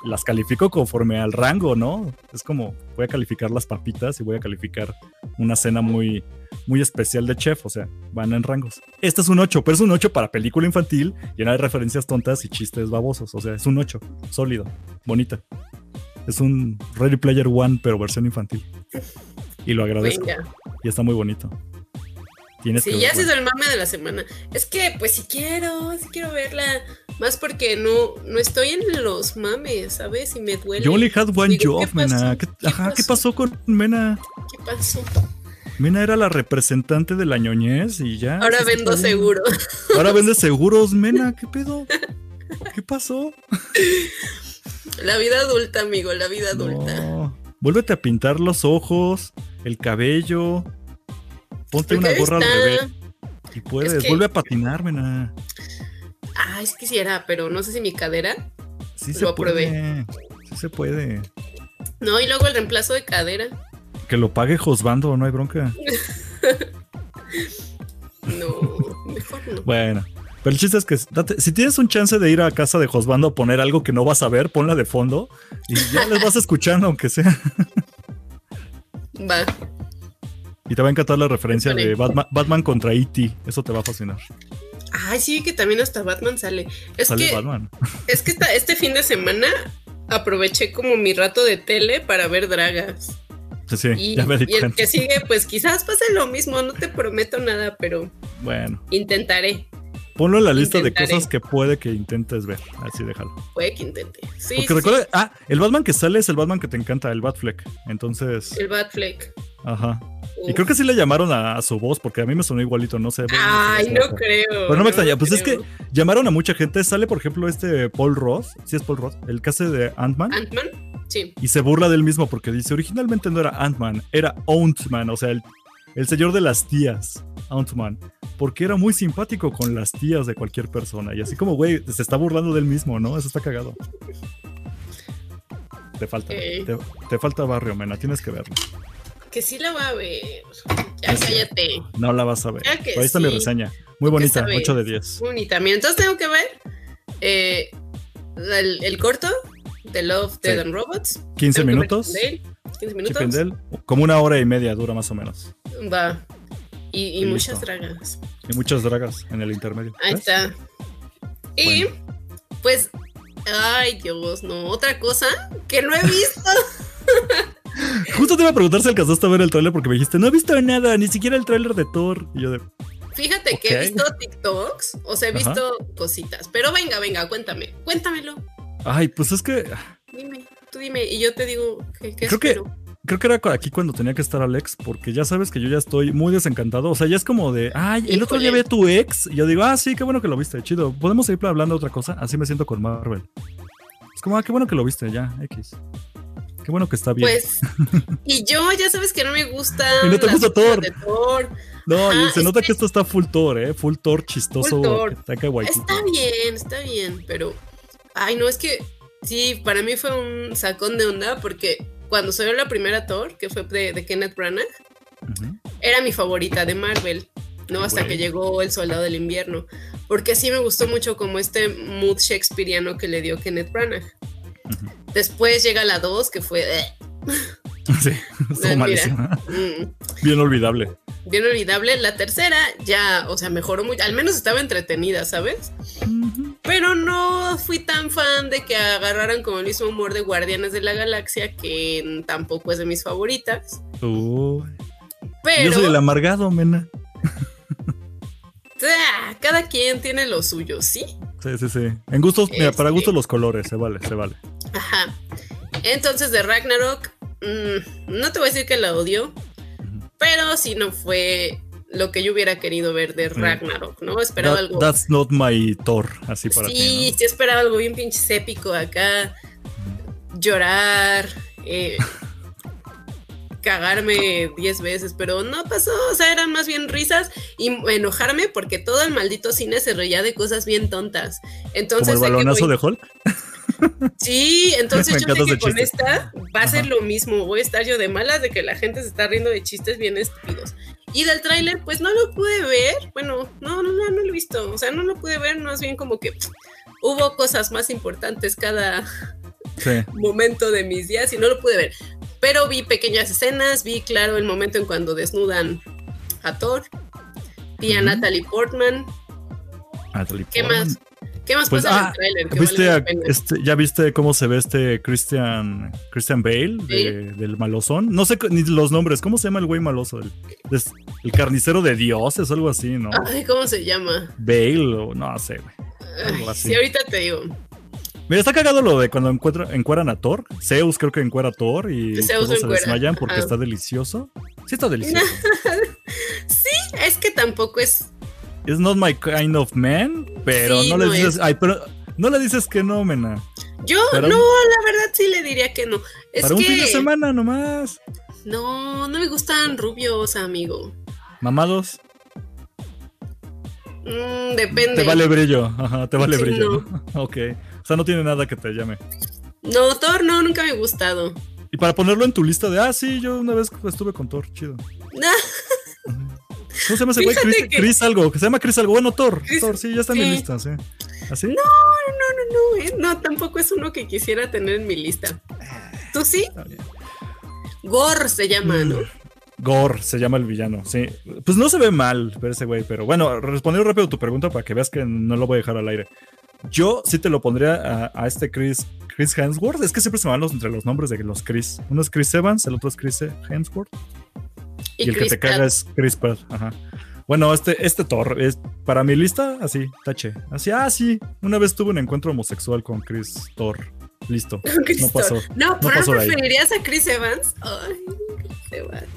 las califico conforme al rango, ¿no? Es como voy a calificar las papitas y voy a calificar una cena muy, muy especial de chef, o sea, van en rangos. Este es un 8, pero es un 8 para película infantil, llena de referencias tontas y chistes babosos, o sea, es un 8, sólido, bonita. Es un Ready Player One, pero versión infantil. Y lo agradezco. Y está muy bonito
sí, ya ha sido el mame de la semana. Es que, pues, si quiero, si quiero verla. Más porque no, no estoy en los mames, ¿sabes? Y me duele.
You only had one job, Mena. ¿Qué, ajá, ¿qué pasó con Mena?
¿Qué pasó?
Mena era la representante de la ñoñez y ya.
Ahora vendo seguros.
Ahora vende seguros, Mena. ¿Qué pedo? ¿Qué pasó?
La vida adulta, amigo, la vida adulta. No.
Vuélvete a pintar los ojos, el cabello, Ponte una gorra al revés. Y puedes, vuelve a patinar, mena.
Ah, es que quisiera, pero no sé si mi cadera.
Sí se puede. Sí se puede.
No, y luego el reemplazo de cadera.
Que lo pague Josbando, no hay bronca.
no, mejor no.
Bueno. Pero el chiste es que si tienes un chance de ir a casa de Josbando a poner algo que no vas a ver, ponla de fondo y ya les vas escuchando, aunque sea.
Va.
Y te va a encantar la referencia de Batman, contra E.T. Eso te va a fascinar.
Ay, sí, que también hasta Batman sale. Es
sale
que,
Batman.
Es que este fin de semana aproveché como mi rato de tele para ver dragas.
Sí,
y, ya me y el que sigue, pues quizás pase lo mismo, no te prometo nada, pero
bueno.
Intentaré.
Ponlo en la lista
Intentaré.
de cosas que puede que intentes ver. Así déjalo.
Puede que intente. Sí,
Porque
sí,
recuerda, ah, el Batman que sale es el Batman que te encanta, el Batfleck. Entonces,
El Batfleck.
ajá. Y creo que sí le llamaron a, a su voz, porque a mí me sonó igualito, no sé.
Ay, no creo.
Pero no me extraña, pues es que llamaron a mucha gente. Sale, por ejemplo, este Paul Ross, sí es Paul Ross, el hace de Ant-Man,
¿Ant-Man? Sí.
y se burla del mismo porque dice, originalmente no era Ant-Man, era Ant-Man, o sea, el, el señor de las tías, Ant-Man, porque era muy simpático con las tías de cualquier persona. Y así como, güey, se está burlando del mismo, ¿no? Eso está cagado. Te falta, te falta barrio, mena, tienes que verlo.
Que sí la va a ver. Ya cállate.
No la vas a ver. Ahí está mi reseña. Muy
¿Qué
bonita,
sabes?
8 de 10.
Bonita. Mira, entonces tengo que ver eh, el, el corto de Love, Dead
Sí.
and Robots.
15
Tengo que ver
minutos.
de él, 15
Chip
minutos.
como una hora y media dura más o menos.
Va. Y, y
Y
muchas
listo.
dragas.
Y muchas dragas en el intermedio.
Ahí
¿ves?
está. Y pues, ay Dios, no, otra cosa que no he visto.
Justo te iba a preguntar si alcanzaste a ver el tráiler porque me dijiste, no he visto nada, ni siquiera el tráiler de Thor. Y yo de,
Fíjate que he visto TikToks, o sea, he
Ajá.
visto cositas. Pero venga, venga, cuéntame, cuéntamelo.
ay, pues es que
Dime, tú dime, y yo te digo que,
Creo que- creo que era aquí cuando tenía que estar Alex, porque ya sabes que yo ya estoy muy desencantado. O sea, ya es como de, ay, el otro día vi a tu ex. Y yo digo, ah, sí, qué bueno que lo viste, chido. ¿Podemos seguir hablando de otra cosa? Así me siento con Marvel. Es como, ah, qué bueno que lo viste, ya, X. Qué bueno que está bien.
Pues, y yo ya sabes que no me gusta.
Y no te gusta Thor. No,
ajá,
se nota
que-
que esto está full Thor, ¿eh? Full Thor chistoso.
Full Thor.
Waititi.
Está bien, está bien, pero. Ay, no, es que sí, para mí fue un sacón de onda porque cuando salió la primera Thor, que fue de, de Kenneth Branagh, era mi favorita de Marvel, ¿no? Hasta que llegó El Soldado del Invierno. Porque sí me gustó mucho como este mood shakespeariano que le dio Kenneth Branagh.
Ujú.
Después llega la 2, que fue. eh,
Sí, estuvo malísima.
mm,
Bien olvidable.
bien olvidable. La tercera ya, o sea, mejoró mucho. Al menos estaba entretenida, ¿sabes? Pero no fui tan fan de que agarraran como el mismo humor de Guardianes de la Galaxia, que tampoco es de mis favoritas.
Uy.
Pero
Yo soy el amargado, mena.
ah, cada quien tiene lo suyo, ¿sí?
Sí, sí, sí. En gustos, mira, para
Este.
gustos los colores, se vale, se vale.
Ajá. Entonces de Ragnarok, mm, no te voy a decir que la odio, pero sí no fue lo que yo hubiera querido ver de Ragnarok, ¿no? Esperaba
That-
algo.
That's not my Thor, así para
sí,
ti.
sí esperaba algo bien pinches épico acá. Llorar, eh, cagarme 10 veces, pero no pasó, o sea, eran más bien risas y enojarme porque todo el maldito cine se reía de cosas bien tontas. Entonces,
Como el balonazo de Hulk.
Sí, entonces yo sé que con esta va a ser lo mismo. Voy a estar yo de malas de que la gente se está riendo de chistes bien estúpidos. Y del tráiler, pues no lo pude ver. Bueno, no, no, no, no lo he visto. O sea, no lo pude ver, más bien como que hubo cosas más importantes cada
Sí.
momento de mis días y no lo pude ver. Pero vi pequeñas escenas, vi claro el momento en cuando desnudan a Thor, vi a. Natalie Portman.
Natalie
¿Qué
Portman.
más? ¿Qué más
Pues,
pasa en
ah,
el tráiler? que
¿Viste
vale la
a-
pena?
este, ¿Ya viste cómo se ve este Christian, Christian Bale de- del malosón? No sé ni los nombres. ¿Cómo se llama el güey maloso? El, es- el carnicero de dioses, algo así, ¿no?
Ay, ¿cómo se llama?
Bale o no sé, güey.
Sí, ahorita te digo.
Mira, está cagado lo de cuando encuentra, encueran a Thor. Zeus creo que encuera a Thor y
Zeus
todos se desmayan porque
ajá.
está delicioso. Sí está delicioso.
Sí, es que tampoco es.
It's not my kind of man, pero
Sí,
no le
no
dices,
es.
ay, pero no le dices que no, mena.
Yo,
Para
no,
un-
la verdad sí le diría que no. Es
Para un fin de semana nomás.
No, no me gustan rubios, amigo.
Mamados,
Mm, depende.
te vale brillo. Ajá, te vale
Sí,
brillo. ok. O sea, no tiene nada que te llame.
No, Thor no, nunca me ha gustado.
Y para ponerlo en tu lista de, ah, sí, yo una vez estuve con Thor, chido. ¿Cómo se llama ese güey? Chris,
que-
Chris algo, que se llama Chris algo. Bueno, Thor.
Chris-
Thor, sí, ya está en mi lista, sí. ¿Así?
No, eh, no, tampoco es uno que quisiera tener en mi lista. ¿Tú sí?
Bien.
Gore se llama, ¿no?
Gore se llama el villano, sí. Pues no se ve mal ver ese güey, pero bueno, respondiendo rápido a tu pregunta para que veas que no lo voy a dejar al aire. Yo sí te lo pondría a, a este Chris, Chris Hemsworth. Es que siempre se me van los, entre los nombres de los Chris. Uno es Chris Evans, el otro es Chris Hemsworth. Y, el que te caga es Chris Pratt. Ajá. Bueno, este, este Thor es para mi lista, así, tache. Así, ah, sí. Una vez tuve un encuentro homosexual con Chris Thor. Listo.
Chris
no pasó.
Thor. No, ¿por qué
pasó ahí.
preferirías a Chris Evans? Ay, Chris Evans.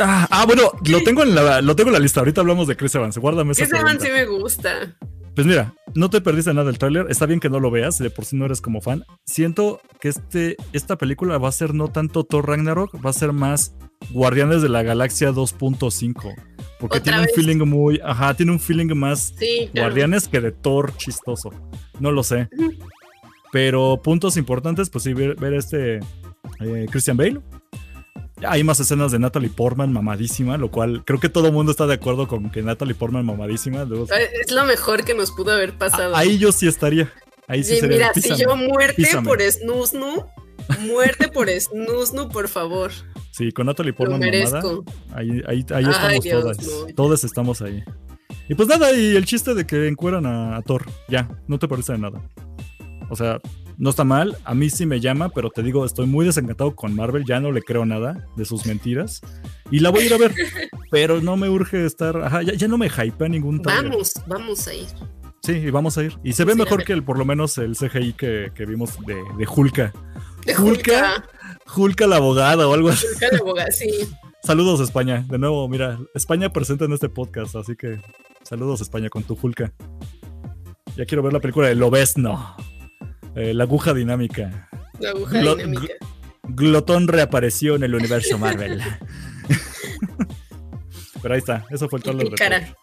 Ah, ah, bueno, lo tengo, en la, lo tengo en la lista. Ahorita hablamos de Chris Evans. Guárdame esa
Chris Evans sí me gusta.
Pues mira, no te perdiste nada del tráiler. Está bien que no lo veas, de por sí no eres como fan. Siento que este, esta película va a ser no tanto Thor Ragnarok, va a ser más Guardianes de la Galaxia 2.5. Porque
¿Otra
tiene un feeling muy, ajá, tiene un feeling más
Sí, claro.
Guardianes que de Thor chistoso. No lo sé. Pero puntos importantes, pues sí, ver, ver este eh, Christian Bale. Hay más escenas de Natalie Portman mamadísima, lo cual creo que todo el mundo está de acuerdo con que Natalie Portman mamadísima. luego-
Eh, Es lo mejor que nos pudo haber pasado.
ahí yo sí estaría. Ahí sí
Sí,
sería.
mira,
písame.
si yo muerte
písame.
por Snusnu, muerte por Snusnu, por favor.
Sí, con Natalie Portman mamada. Ahí, ahí, ahí
Ay,
estamos
Dios,
todas.
no.
Todas estamos ahí. Y pues nada, y el chiste de que encueran a, a Thor. Ya, no te parece de nada. O sea, no está mal. A mí sí me llama, pero te digo, estoy muy desencantado con Marvel. Ya no le creo nada de sus mentiras. Y la voy a ir a ver. pero no me urge estar. Ajá, ya, ya no me hypea ningún trailer.
Vamos, vamos a ir.
Sí, y vamos a ir. Y se ve
Sí,
mejor que el, por lo menos el CGI que, que vimos de, de Hulka.
De
Hulka. La abogada o algo así.
Hulka la abogada, sí.
Saludos España. De nuevo, mira, España presente en este podcast, así que saludos España con tu Hulka. Ya quiero ver la película de Lobesno. Eh, la aguja dinámica.
La aguja
Lo-
dinámica.
Glotón reapareció en el universo Marvel. Pero ahí está, eso fue
Mi
de
cara.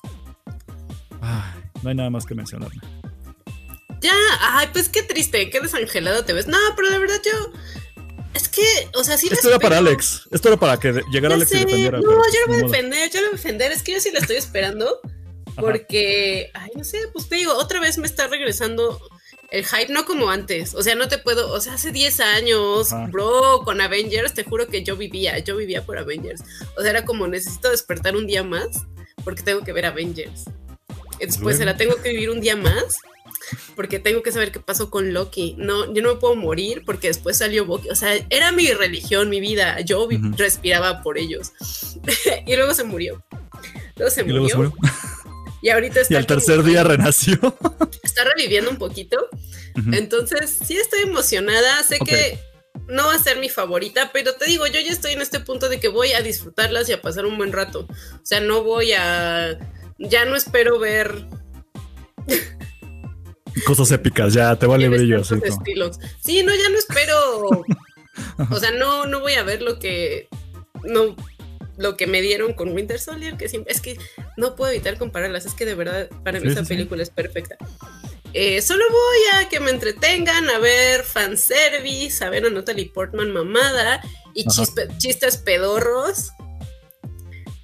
Ay, no hay nada más que mencionar.
Ya, ay, pues qué triste, qué desangelado te ves. No, pero de verdad yo. Es que, o sea, sí la
Esto era para. Alex. Esto era para que llegara
Ya
Alex y
sé,
defendiera.
No, yo lo voy a defender, yo lo voy a defender. Es que yo sí la estoy esperando.
Ajá.
Porque, ay, no sé, pues te digo, otra vez me está regresando el hype, no como antes. O sea, no te puedo, o sea, hace 10 años,
Ajá.
bro, con Avengers, te juro que yo vivía, yo vivía por Avengers. O sea, era como necesito despertar un día más porque tengo que ver Avengers. Y después se la tengo que vivir un día más porque tengo que saber qué pasó con Loki. No, yo no me puedo morir porque después salió Bucky. O sea, era mi religión, mi vida. Yo vi-
Ujú.
respiraba por ellos. y luego se murió. Luego se
Y
murió.
luego se murió.
Y ahorita está
Y al tercer día renació.
está reviviendo un poquito. Entonces, sí estoy emocionada. Sé que no va a ser mi favorita, pero te digo, yo ya estoy en este punto de que voy a disfrutarlas y a pasar un buen rato. O sea, no voy a. Ya no espero ver
Cosas épicas, ya te vale brillo. Así
estilos. Sí, no, ya no espero. o sea, no, no voy a ver lo que. No. Lo que me dieron con Winter Soldier, que siempre. Es que no puedo evitar compararlas. Es que de verdad, para mí
Sí,
esa
sí,
película es perfecta. Eh, solo voy a que me entretengan, a ver fanservice, a ver a Natalie Portman mamada y chispe- chistes pedorros.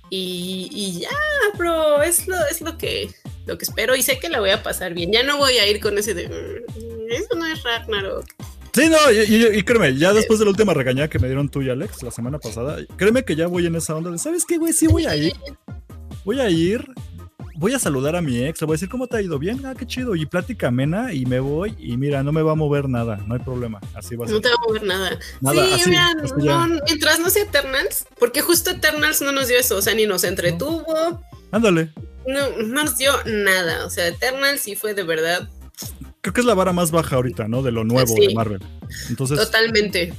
Y, y ya, bro, es lo, es lo que, lo que espero y sé que la voy a pasar bien. Ya no voy a ir con ese de... "Mm, Eso no es Ragnarok.
Sí, no, y, y- y créeme, ya después de la última regañada que me dieron tú y Alex la semana pasada, créeme que ya voy en esa onda de, ¿sabes qué, güey? Sí voy a ir, voy a ir, voy a saludar a mi ex, le voy a decir, ¿cómo te ha ido? Bien, ah, qué chido, y plática amena, y me voy, y mira, no me va a mover nada, no hay problema, así va a
No
ser.
te va a mover nada.
Nada,
sí,
así,
mira,
así
no, mientras no sea Eternals, porque justo Eternals no nos dio eso, o sea, ni nos entretuvo,
Ándale,
no, no nos dio nada. O sea, Eternals sí fue de verdad
creo que es la vara más baja ahorita, ¿no? De lo nuevo
Sí.
de Marvel. Entonces,
totalmente.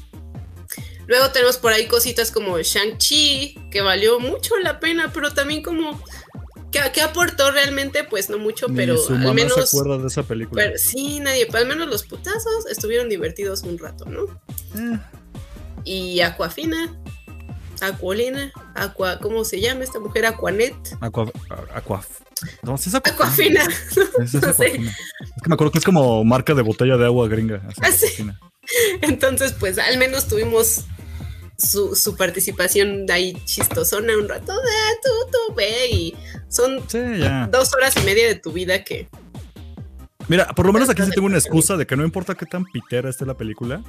Luego tenemos por ahí cositas como Shang-Chi, que valió mucho la pena, pero también como. que que aportó realmente? Pues no mucho,
ni
pero
su
al menos.
se acuerda de esa película.
pero sí, nadie, pero al menos los putazos estuvieron divertidos un rato, ¿no?
Eh,
Y Aquafina, Aquolina, Aqua, ¿cómo se llama esta mujer? Aquanet,
Aqua, aqua, no, sí es aqua-
Aquafina.
Es, es
No sé.
Es que me acuerdo que es como marca de botella de agua gringa. así,
Ah, sí. Entonces, pues al menos tuvimos su, su participación de ahí chistosona un rato. Ah, tú, tú, ve. Y son
Sí,
dos horas y media de tu vida que.
Mira, por lo menos aquí sí tengo una excusa de que no importa qué tan pitera esté la película.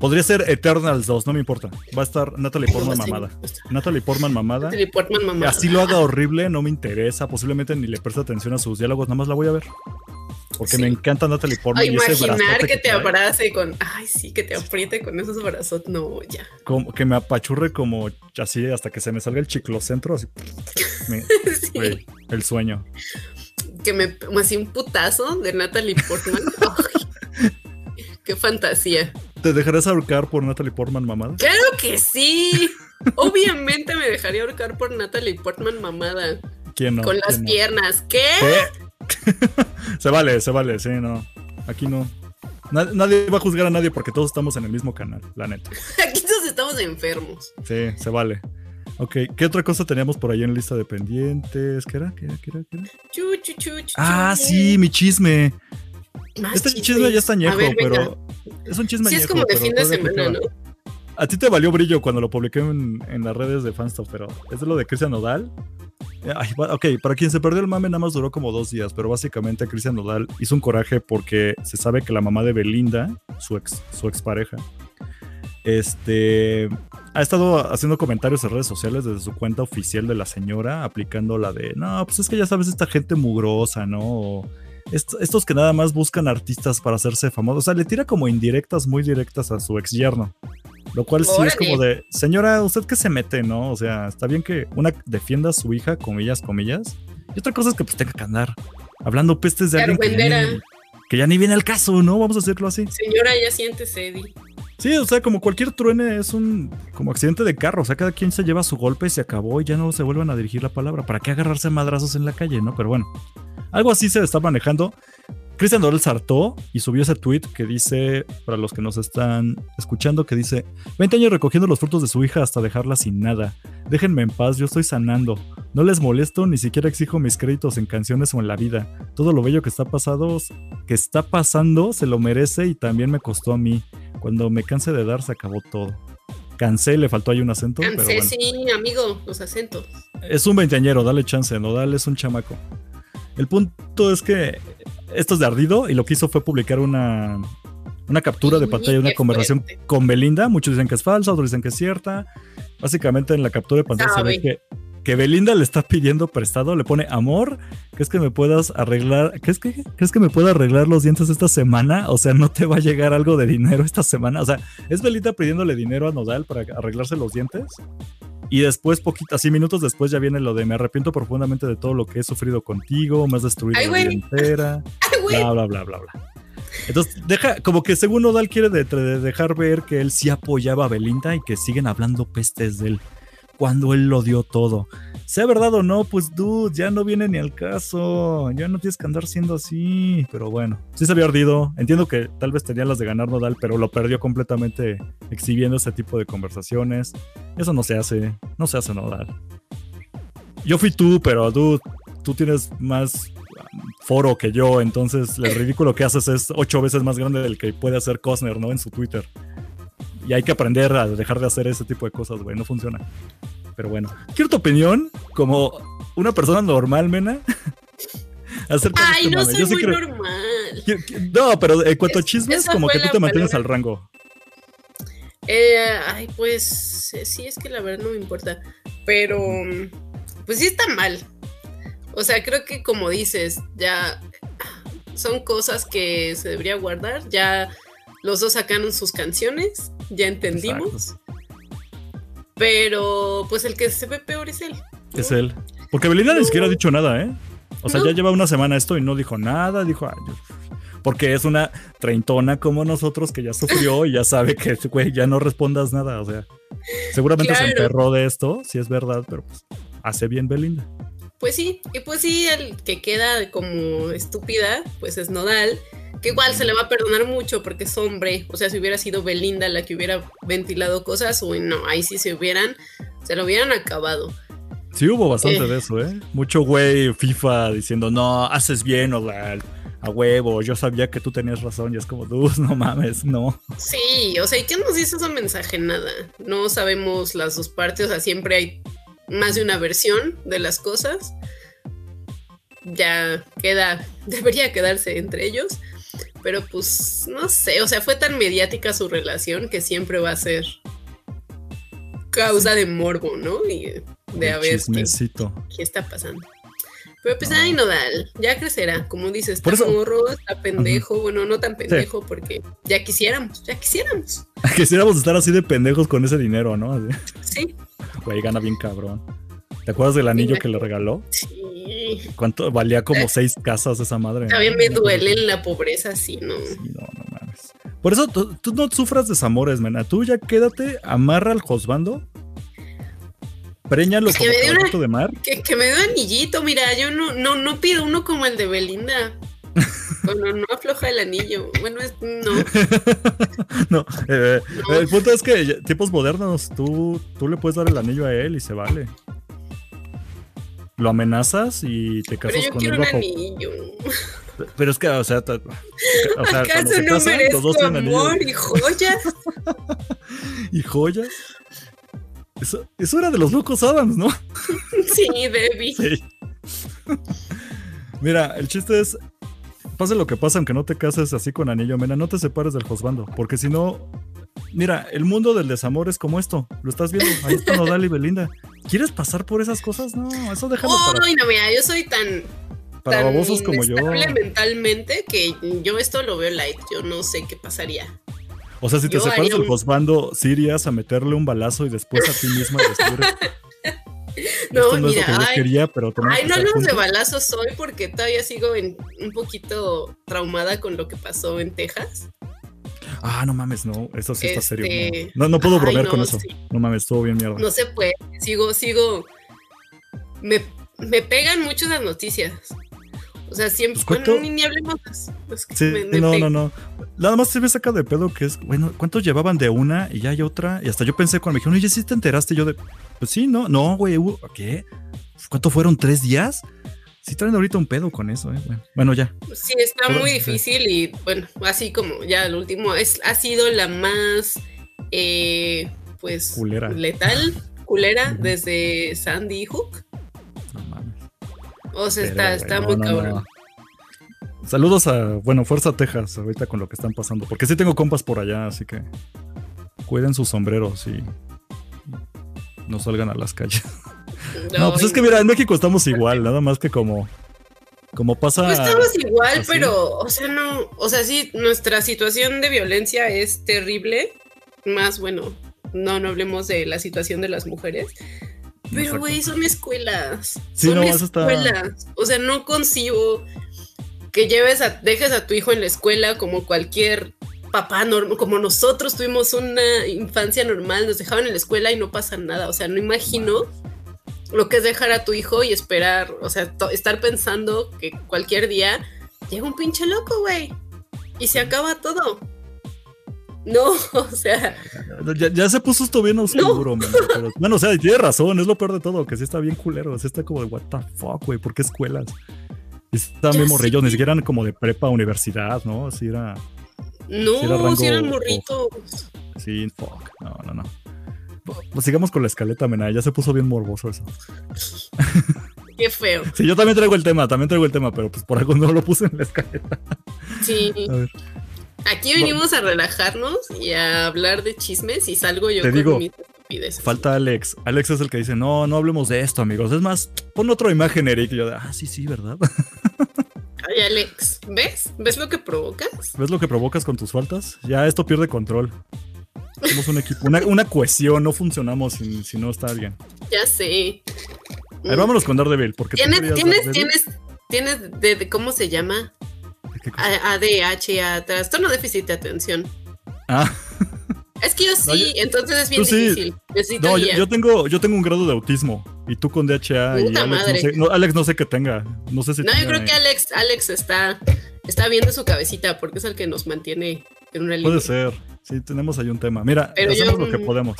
Podría ser Eternals 2, no me importa. Va a estar Natalie Portman mamada.
me.
Natalie Portman mamada.
Natalie Portman, mamá.
Así lo haga horrible, no me interesa. Posiblemente ni le preste atención a sus diálogos, nada más la voy a ver. Porque
Sí.
me encanta Natalie Portman. Y
imaginar que te abrace con. Ay, sí, que te apriete con esos brazos. No, ya.
como- que me apachurre como así hasta que se me salga el chiclocentro. Así. sí. el sueño.
Que me así un putazo de Natalie Portman. qué fantasía.
¿Te dejarías ahorcar por Natalie Portman mamada?
Claro que sí. Obviamente me dejaría ahorcar por Natalie Portman mamada.
¿Quién no?
Con las piernas. ¿Qué?
se vale, se vale, sí, no. Aquí no. Nadie va a juzgar a nadie porque todos estamos en el mismo canal, la neta.
Aquí todos estamos enfermos.
Sí, se vale. Ok, ¿qué otra cosa teníamos por ahí en lista de pendientes? ¿Qué era? ¿Qué era? ¿Qué era? ¿Qué
era?
ah, sí, mi chisme. este chisme. ya está añejo, pero es un chisme
Sí, es como de fin de semana, ¿no?
A ti te valió brillo cuando lo publiqué en, las redes de Fanstop, pero es de lo de Cristian Nodal. ok, para quien se perdió el mame, nada más duró como dos días, pero básicamente Cristian Nodal hizo un coraje porque se sabe que la mamá de Belinda, su ex, su expareja, este, ha estado haciendo comentarios en redes sociales desde su cuenta oficial de la señora, aplicando la de, no, pues es que ya sabes, esta gente mugrosa, ¿no? estos que nada más buscan artistas para hacerse famosos. O sea, le tira como indirectas, muy directas a su ex yerno. Lo cual sí es como de, señora, ¿usted qué se mete, no? O sea, está bien que una defienda a su hija, comillas, comillas. Y otra cosa es que pues tenga que andar hablando pestes de alguien que ya, ni, que ya, ni, viene al caso, ¿no? Vamos a hacerlo así.
Señora, ya siéntese, Eddie.
Sí, o sea, como cualquier truene es un como accidente de carro. O sea, cada quien se lleva su golpe y se acabó y ya no se vuelven a dirigir la palabra. ¿Para qué agarrarse madrazos en la calle, no? Pero bueno, algo así se está manejando. Cristian Dorel saltó y subió ese tweet que dice, para los que nos están escuchando, que dice, 20 años recogiendo los frutos de su hija hasta dejarla sin nada. Déjenme en paz, yo estoy sanando. No les molesto, ni siquiera exijo mis créditos en canciones o en la vida. Todo lo bello que está pasado, que está pasando, se lo merece y también me costó a mí. Cuando me canse de dar, se acabó todo. Cansé, le faltó ahí un acento.
Cansé, sí, amigo, los acentos.
Es un veinteañero, dale chance, no, dale, es un chamaco. El punto es que esto es de ardido y lo que hizo fue publicar una, una captura de pantalla de una conversación con Belinda. Muchos dicen que es falsa, otros dicen que es cierta. Básicamente en la captura de pantalla se ve que, que, Belinda le está pidiendo prestado, le pone amor, ¿crees que me puedas arreglar? ¿Crees que, ¿Crees que me pueda arreglar los dientes esta semana? O sea, no te va a llegar algo de dinero esta semana. O sea, ¿es Belinda pidiéndole dinero a Nodal para arreglarse los dientes? Y después, poquito, así minutos después, ya viene lo de me arrepiento profundamente de todo lo que he sufrido contigo, me has destruido la vida entera, bla, bla, bla, bla, bla. Entonces, deja, como que según Nodal quiere dejar ver que él sí apoyaba a Belinda y que siguen hablando pestes de él cuando él lo dio todo. Sea verdad o no, pues dude, ya no viene ni al caso. Ya no tienes que andar siendo así. Pero bueno, sí se había ardido. Entiendo que tal vez tenía las de ganar Nodal, pero lo perdió completamente exhibiendo ese tipo de conversaciones. Eso no se hace. No se hace Nodal. Yo fui tú, pero dude, tú tienes más foro que yo, entonces el ridículo que haces es ocho veces más grande del que puede hacer Cosner, ¿no? En su Twitter. Y hay que aprender a dejar de hacer ese tipo de cosas, güey. No funciona. Pero bueno, quiero tu opinión como una persona normal, Mena.
acerca Ay, este no soy muy normal.
No, pero en cuanto a chismes, como que tú te mantienes al rango.
Eh, ay, pues sí, es que la verdad no me importa. Pero, pues sí está mal. O sea, creo que como dices, ya son cosas que se debería guardar. Ya los dos sacaron sus canciones, ya entendimos. Pero pues el que se ve peor es él.
Es él. Porque Belinda ni siquiera ha dicho nada, ¿eh? O sea, ya lleva una semana esto y no dijo nada, dijo, porque es una treintona como nosotros que ya sufrió y ya sabe que, güey, ya no respondas nada, o sea, seguramente se enterró de esto, si es verdad, pero pues hace bien Belinda.
Pues sí, y pues sí, el que queda como estúpida, pues es Nodal, que igual se le va a perdonar mucho porque es hombre. O sea, si hubiera sido Belinda la que hubiera ventilado cosas, uy, no, ahí sí se hubieran, se lo hubieran acabado.
Sí, hubo bastante eh. de eso, ¿eh? Mucho güey FIFA diciendo, no, haces bien, o a huevo, yo sabía que tú tenías razón y es como, tú, no mames, no.
Sí, o sea, ¿y qué nos dice ese mensaje? Nada. No sabemos las dos partes, o sea, siempre hay más de una versión de las cosas. Ya queda, debería quedarse entre ellos. Pero pues, no sé, o sea, fue tan mediática su relación que siempre va a ser causa de morbo, ¿no? Y de a ver qué, qué, está pasando. Pero pues, ay, Nodal, ya crecerá. Como dices, está morro, está pendejo. Bueno, no tan pendejo porque ya quisiéramos, ya quisiéramos.
Quisiéramos estar así de pendejos con ese dinero, ¿no?
Sí.
Güey, gana bien cabrón. ¿Te acuerdas del anillo que le regaló?
Sí.
¿Cuánto? Valía como seis casas esa madre.
También me duele la pobreza, sí, ¿no?
Sí, no, no mames. Por eso tú, tú no sufras desamores, mena. Tú ya quédate, amarra al Josbando. Preñalo
que
como
me dio una-
caballito de mar.
Que, que me dio anillito, mira, yo no, no, no pido uno como el de Belinda. Bueno, no afloja el anillo. Bueno, es, no.
No, eh,
No.
el punto es que tiempos modernos, tú, tú le puedes dar el anillo a él y se vale. Lo amenazas y te
Pero
casas
yo
con
quiero
él
un
bajo.
anillo.
Pero es que, o sea, ta- o sea cuando
¿Acaso
se
no
casan, los
merezco
dos
amor y joyas?
y joyas. Eso, eso era de los locos Adams, ¿no?
Sí.
Sí. Mira, el chiste es, pase lo que pase, aunque no te cases así con anillo, mena, no te separes del Josbando, porque si no, mira, el mundo del desamor es como esto, lo estás viendo, ahí está Nodal y Belinda. ¿Quieres pasar por esas cosas? No, eso déjalo
Oh,
para,
no, no, mira, yo soy tan,
para
tan
babosos como yo.
mentalmente que yo esto lo veo light. Yo no sé qué pasaría.
O sea, si te
yo
separas
haría
del
un-
Josbando, sí irías a meterle un balazo y después a ti misma decir,
No,
esto no es
mira,
lo que yo
ay,
quería, pero tenemos
Ay,
que
no hablamos de
juntos".
balazos hoy porque todavía sigo en, un poquito traumada con lo que pasó en Texas.
Ah, no mames, no, eso sí está serio.
Este,
No, no, no puedo bromear
no,
con eso.
sí.
No mames, estuvo bien mierda.
No se puede. Sigo, sigo. Me, me pegan mucho las noticias. O sea, siempre.
Pues,
bueno, ni, ni hablemos más. Es que
Sí,
me- me
no, no, no. Nada más se me saca de pedo que es, bueno, ¿cuántos llevaban de una y ya hay otra? Y hasta yo pensé cuando me dijeron, oye, ¿sí te enteraste? Yo de, pues sí, no, no, güey, ¿qué? ¿Cuánto fueron? ¿Tres días? Sí traen ahorita un pedo con eso, eh. Bueno, Bueno, ya.
Sí, está
Pero-
muy
sí.
difícil y bueno, así como ya el último, es, ha sido la más, eh, pues,
Culera.
letal, culera, desde Sandy Hook.
No.
O sea,
Pero,
está, está
no,
muy
no,
cabrón.
no. Saludos a, bueno, Fuerza Texas, ahorita con lo que están pasando. Porque sí tengo compas por allá, así que cuiden sus sombreros y no salgan a las calles. No, pues es que mira, en México estamos igual, nada más que como, como pasa.
Pues estamos igual,
así.
pero, o sea, no, o sea, sí, nuestra situación de violencia es terrible. Más, bueno, no, no hablemos de la situación de las mujeres. Pero, güey, son escuelas.
Sí,
son
no, está-
escuelas. O sea, no concibo que lleves a, dejes a tu hijo en la escuela como cualquier papá normal, como nosotros tuvimos una infancia normal, nos dejaban en la escuela y no pasa nada. O sea, no imagino lo que es dejar a tu hijo y esperar, o sea, estar pensando que cualquier día llega un pinche loco, güey, y se acaba todo. No, o sea,
Ya, ya se puso esto bien oscuro, man, pero- bueno, o sea, tiene razón, es lo peor de todo, que sí está bien culero, sí está como de what the fuck, güey, ¿por qué escuelas? Y Estaban bien morrillos, ni siquiera eran como de prepa, universidad, ¿no? Así era,
no,
Sí era rango-
si eran morritos.
sí, fuck, no, no, no. Pues sigamos con la escaleta, mena, ya se puso bien morboso eso.
Qué feo.
Sí, yo también traigo el tema, también traigo el tema, pero pues por algo no lo puse en la escaleta.
Sí.
A ver.
Aquí venimos a relajarnos y a hablar de chismes y salgo yo
Te
con
digo,
mis estupideces.
Falta Alex. Alex es el que dice, no, no hablemos de esto, amigos. Es más, pon otra imagen, Eric. Y yo ah, sí, sí, ¿verdad?
Ay, Alex, ¿ves? ¿Ves lo que provocas?
¿Ves lo que provocas con tus faltas? Ya esto pierde control. Somos un equipo, una, una cohesión, no funcionamos si, si no está alguien.
Ya sé.
A ver, vámonos con Daredevil, porque
¿Tienes, tienes,
Daredevil.
tienes, tienes de, de- ¿cómo se llama?
¿Qué cosa?
A- ADH, a trastorno déficit de atención.
Ah,
Es que yo sí,
No, yo-
entonces es bien
sí.
difícil.
No, yo, yo tengo, yo tengo un grado de autismo y tú con DHA y
Puta
Alex no,
madre.
sé, no, Alex no sé qué tenga. No sé si
No, yo creo que Alex, Alex está, está viendo su cabecita porque es el que nos mantiene en una línea.
Puede ser. Sí, tenemos ahí un tema. Mira,
Pero
hacemos
yo-
lo que podemos.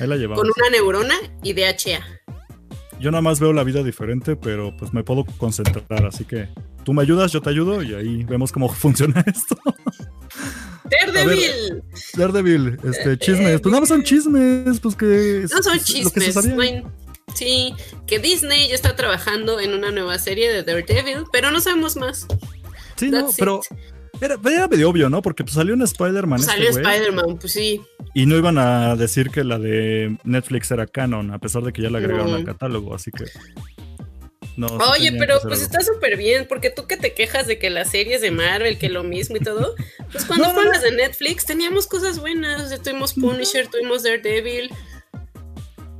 Ahí la llevamos.
Con una neurona y DHA.
Yo nada más veo la vida diferente, pero pues me puedo concentrar, así que tú me ayudas, yo te ayudo y ahí vemos cómo funciona esto.
Daredevil.
Daredevil, este, chismes, pues nada más son chismes, pues que...
No son
lo que se
chismes.
sabía.
no hay- Sí, que Disney ya está trabajando en una nueva serie de Daredevil, pero no sabemos más.
Sí, no,
That's
pero
it.
era, pero era medio obvio, ¿no? Porque pues salió un Spider-Man este
Salió Spider-Man, pues sí.
y no iban a decir que la de Netflix era canon, a pesar de que ya la agregaron al catálogo, así que... No,
Oye, pero pues
algo.
está súper bien, porque tú que te quejas de que las series de Marvel, que lo mismo y todo, pues cuando
No, no,
fueron
no.
las de Netflix teníamos cosas buenas, o sea, tuvimos Punisher, tuvimos Daredevil,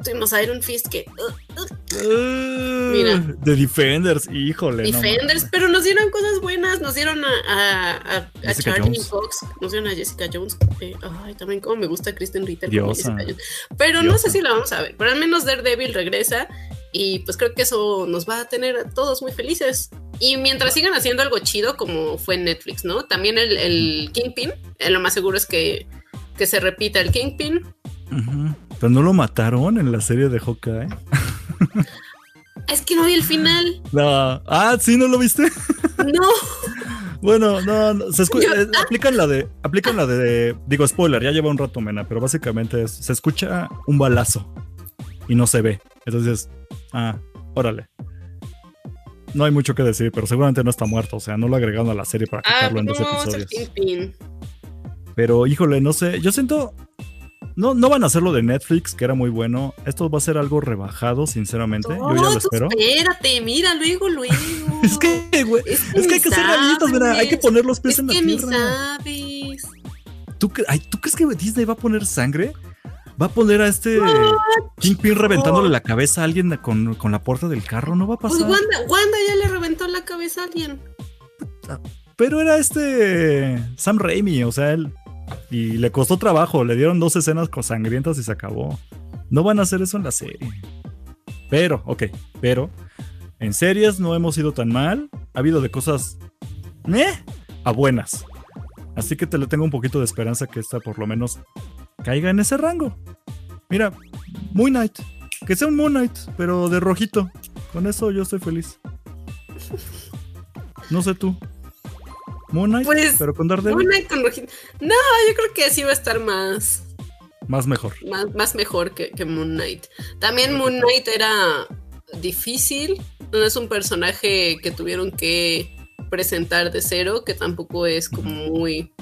tuvimos Iron Fist, que... uh, uh,
Mira. The Defenders, híjole.
Defenders, pero nos dieron cosas buenas. Nos dieron a, a, Charlie Fox, nos dieron a Jessica Jones. Eh, ay, también como me gusta Kristen Ritter. Pero no sé si la vamos a ver. Pero al menos Daredevil regresa. Y pues creo que eso nos va a tener a todos muy felices. Y mientras sigan haciendo algo chido, como fue en Netflix, ¿no? También el, el Kingpin, eh, lo más seguro es que, que se repita el Kingpin.
Pero no lo mataron en la serie de Hawkeye.
Es que no vi el final.
No. Ah, sí, ¿no lo viste?
No.
bueno, no, se escucha, eh, aplican la de, aplican la de, digo spoiler, ya lleva un rato mena, pero básicamente se escucha un balazo y no se ve. Entonces, ah, órale. No hay mucho que decir, pero seguramente no está muerto, o sea, no lo agregaron a la serie para quitarlo en dos episodios. Pero híjole, no sé, yo siento, no, no van a hacer lo de Netflix, que era muy bueno. Esto va a ser algo rebajado, sinceramente. Yo ya lo espero.
Espérate, mira, luego, luego.
es que, güey, es, que, hay que ser realistas, mira, hay que poner los pies en la tierra.
sabes.
¿Tú, ¿Tú crees que Disney va a poner sangre? ¿Va a poner a este Kingpin reventándole la cabeza a alguien con, con, la puerta del carro? No va a pues pasar.
Pues Wanda, Wanda ya le reventó la cabeza a alguien.
Pero era este Sam Raimi, o sea, él y le costó trabajo, le dieron dos escenas con sangrientas y se acabó. No van a hacer eso en la serie. Pero, ok, pero en series no hemos ido tan mal. Ha habido de cosas ¿eh? a buenas. Así que te le tengo un poquito de esperanza que esta por lo menos caiga en ese rango. Mira, Moon Knight. Que sea un Moon Knight, pero de rojito. Con eso yo estoy feliz. No sé tú. Moon Knight, pues, pero con Daredevil.
Moon Knight con. No, yo creo que así va a estar más.
Más mejor.
Más, más mejor que, que, Moon Knight. También Moon Knight era difícil. No es un personaje que tuvieron que presentar de cero, que tampoco es como muy.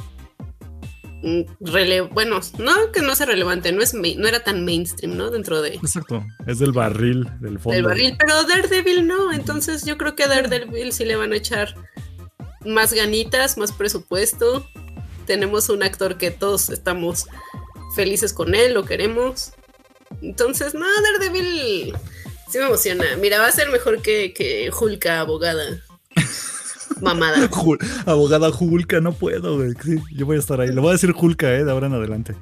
Rele bueno, no que no sea relevante, no, es no era tan mainstream, ¿no? Dentro de.
Exacto, es del barril, del fondo.
Del barril, pero Daredevil no, entonces yo creo que a Daredevil sí le van a echar más ganitas, más presupuesto. Tenemos un actor que todos estamos felices con él, lo queremos. Entonces, no, Daredevil sí me emociona. Mira, va a ser mejor que, que Hulka, abogada. Mamada.
abogada Hulka, no puedo, güey. yo voy a estar ahí. Le voy a decir Hulka, eh, de ahora en adelante.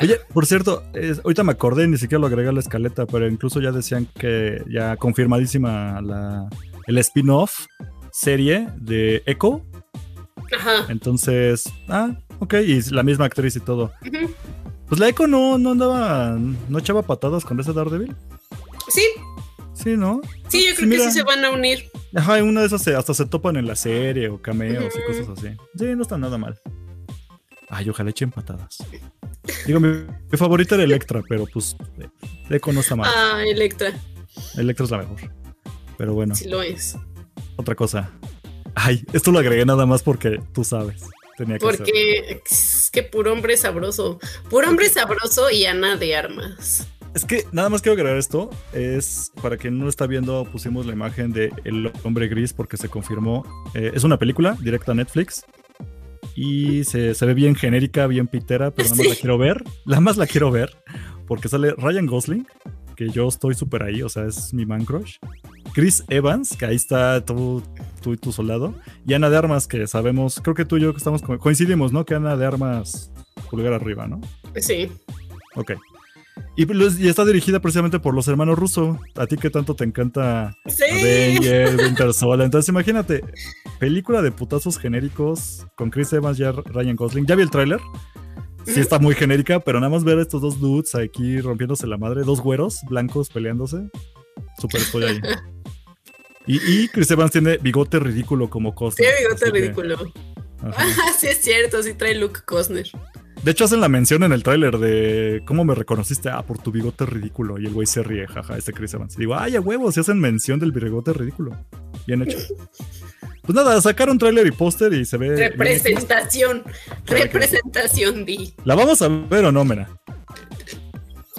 Oye, por cierto, ahorita me acordé, ni siquiera lo agregué a la escaleta, pero incluso ya decían que ya confirmadísima la, el spin-off serie de Echo. Ajá. Entonces, ah, ok, y la misma actriz y todo. Pues la Echo no, no andaba, no echaba patadas con ese Daredevil.
Sí.
Sí, ¿no?
Sí, yo creo que sí se van a unir.
Ajá, una de esas hasta se topan en la serie o cameos y cosas así. Sí, no está nada mal. Ay, ojalá echen patadas. Digo, mi, favorita era Electra, pero pues Echo no está mal.
Ah, Electra.
Electra es la mejor. Pero bueno.
Sí lo es
otra cosa. Ay, esto lo agregué nada más porque tú sabes.
Tenía que porque es que puro hombre sabroso. Puro hombre sabroso y Ana de armas.
Es que nada más quiero agregar esto. Es para quien no lo está viendo, pusimos la imagen de El hombre gris porque se confirmó. Eh, es una película directa a Netflix. Y se, ve bien genérica, bien pitera, pero nada más la quiero ver. Nada más la quiero ver. Porque sale Ryan Gosling, que yo estoy súper ahí, o sea, es mi man crush. Chris Evans, que ahí está tú, tú y tu soldado. Y Ana de Armas, que sabemos, creo que tú y yo estamos coincidimos, ¿no? Que Ana de Armas pulgar arriba, ¿no?
Sí.
Ok. Y, está dirigida precisamente por los hermanos Russo. A ti que tanto te encanta
sí.
Avenger, Winter Soldier. Entonces imagínate, película de putazos genéricos con Chris Evans y Ryan Gosling. ¿Ya vi el tráiler? Sí está muy genérica, pero nada más ver a estos dos dudes aquí rompiéndose la madre, dos güeros blancos peleándose. Súper estoy ahí. Y, Chris Evans tiene bigote ridículo como Costner.
Tiene bigote ridículo. Ah, sí es cierto, sí trae Luke Costner.
De hecho, hacen la mención en el tráiler de cómo me reconociste, ah, por tu bigote ridículo. Y el güey se ríe, jaja, este Chris Evans. Y digo, ay, a huevo, se hacen mención del bigote ridículo. Bien hecho. Pues nada, sacaron tráiler y póster y se ve.
Representación. Representación, Di.
¿La vamos a ver o no, Mena?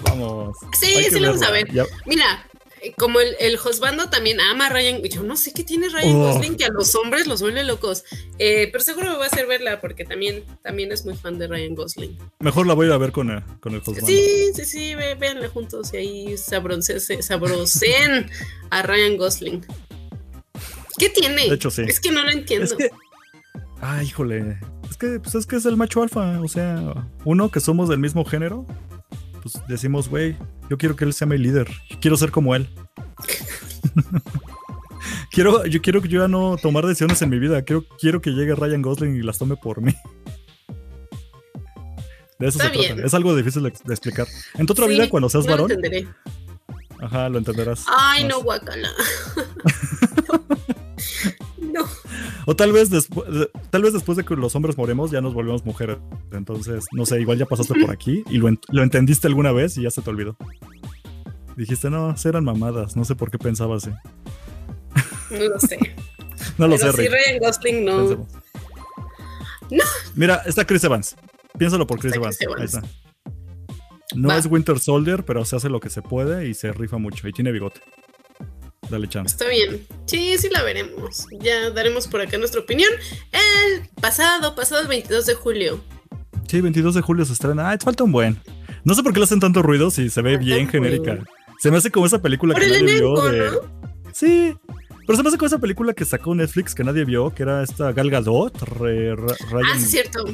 Vamos.
Sí, sí la vamos a ver. Mira, como el, el Josbando también ama a Ryan. Yo no sé qué tiene Ryan
Oh.
Gosling que a los hombres los vuelve locos. Eh, pero seguro me va a hacer verla porque también, también es muy fan de Ryan Gosling.
Mejor la voy a ir a ver con, el- con el Josman.
Sí, sí, sí, ve- véanla juntos y ahí sabrocen, sabrocen a Ryan Gosling. ¿Qué tiene?
De hecho, sí.
Es que no lo entiendo.
Es que. Ay, híjole. Es que, pues es que es el macho alfa. O sea, uno que somos del mismo género. Pues decimos, güey, yo quiero que él sea mi líder. Yo quiero ser como él. quiero, yo quiero que yo ya no tomar decisiones en mi vida. Quiero, quiero que llegue Ryan Gosling y las tome por mí. De eso
Está
se trata. Es algo difícil de, de explicar. En tu otra
Sí,
vida, cuando seas
no lo
varón,
entenderé.
ajá, lo entenderás.
Ay,
más.
no, guacala.
O tal vez, después, tal vez después de que los hombres moremos ya nos volvemos mujeres. Entonces, no sé, igual ya pasaste por aquí y lo, ent- lo entendiste alguna vez y ya se te olvidó. Dijiste, no, eran mamadas, no sé por qué pensaba así.
No lo sé.
No lo
Pero
sé, Rick.
Ryan Gosling no.
Pensemos.
No.
Mira, está Chris Evans. Piénsalo por Chris Evans.
Chris
Ahí está. No
Va.
es Winter Soldier, pero se hace lo que se puede y se rifa mucho. Y tiene bigote. Dale chance.
Está bien. Sí, sí la veremos. Ya daremos por acá nuestra opinión. El pasado, pasado el 22 de julio.
Sí, 22 de julio se estrena. Ah, falta un buen. No sé por qué le hacen tanto ruido si se ve
Falta
bien genérica. Se me hace como esa película
Por
que nadie vio
elenco,
de.
¿no?
Sí. Pero se me hace como esa película que sacó Netflix que nadie vio, que era esta Gal Gadot, re- ra- Ryan.
Ah, sí, es cierto.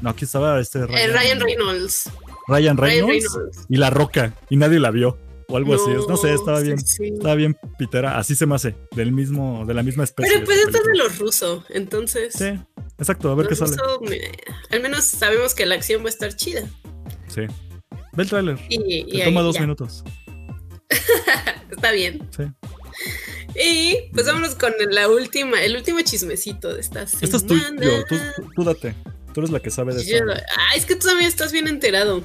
No, aquí estaba este
Eh, Ryan Reynolds.
Ryan Reynolds. y La Roca y nadie la vio o algo así. es- No sé, estaba bien.
sí.
Estaba bien pitera, así se me hace, del mismo, de la misma especie.
Pero pues esto es de los rusos, entonces.
Sí, exacto, a ver qué sale.
me- al menos sabemos que la acción va a estar chida.
Sí. Ve el tráiler.
Y, y ahí
toma dos
ya.
minutos.
Está bien.
Sí.
Y pues vámonos con la última, el último chismecito de esta semana.
Esto es tuyo, tú, tú- tú date. Tú eres la que sabe de eso.
ah, es que tú también estás bien enterado.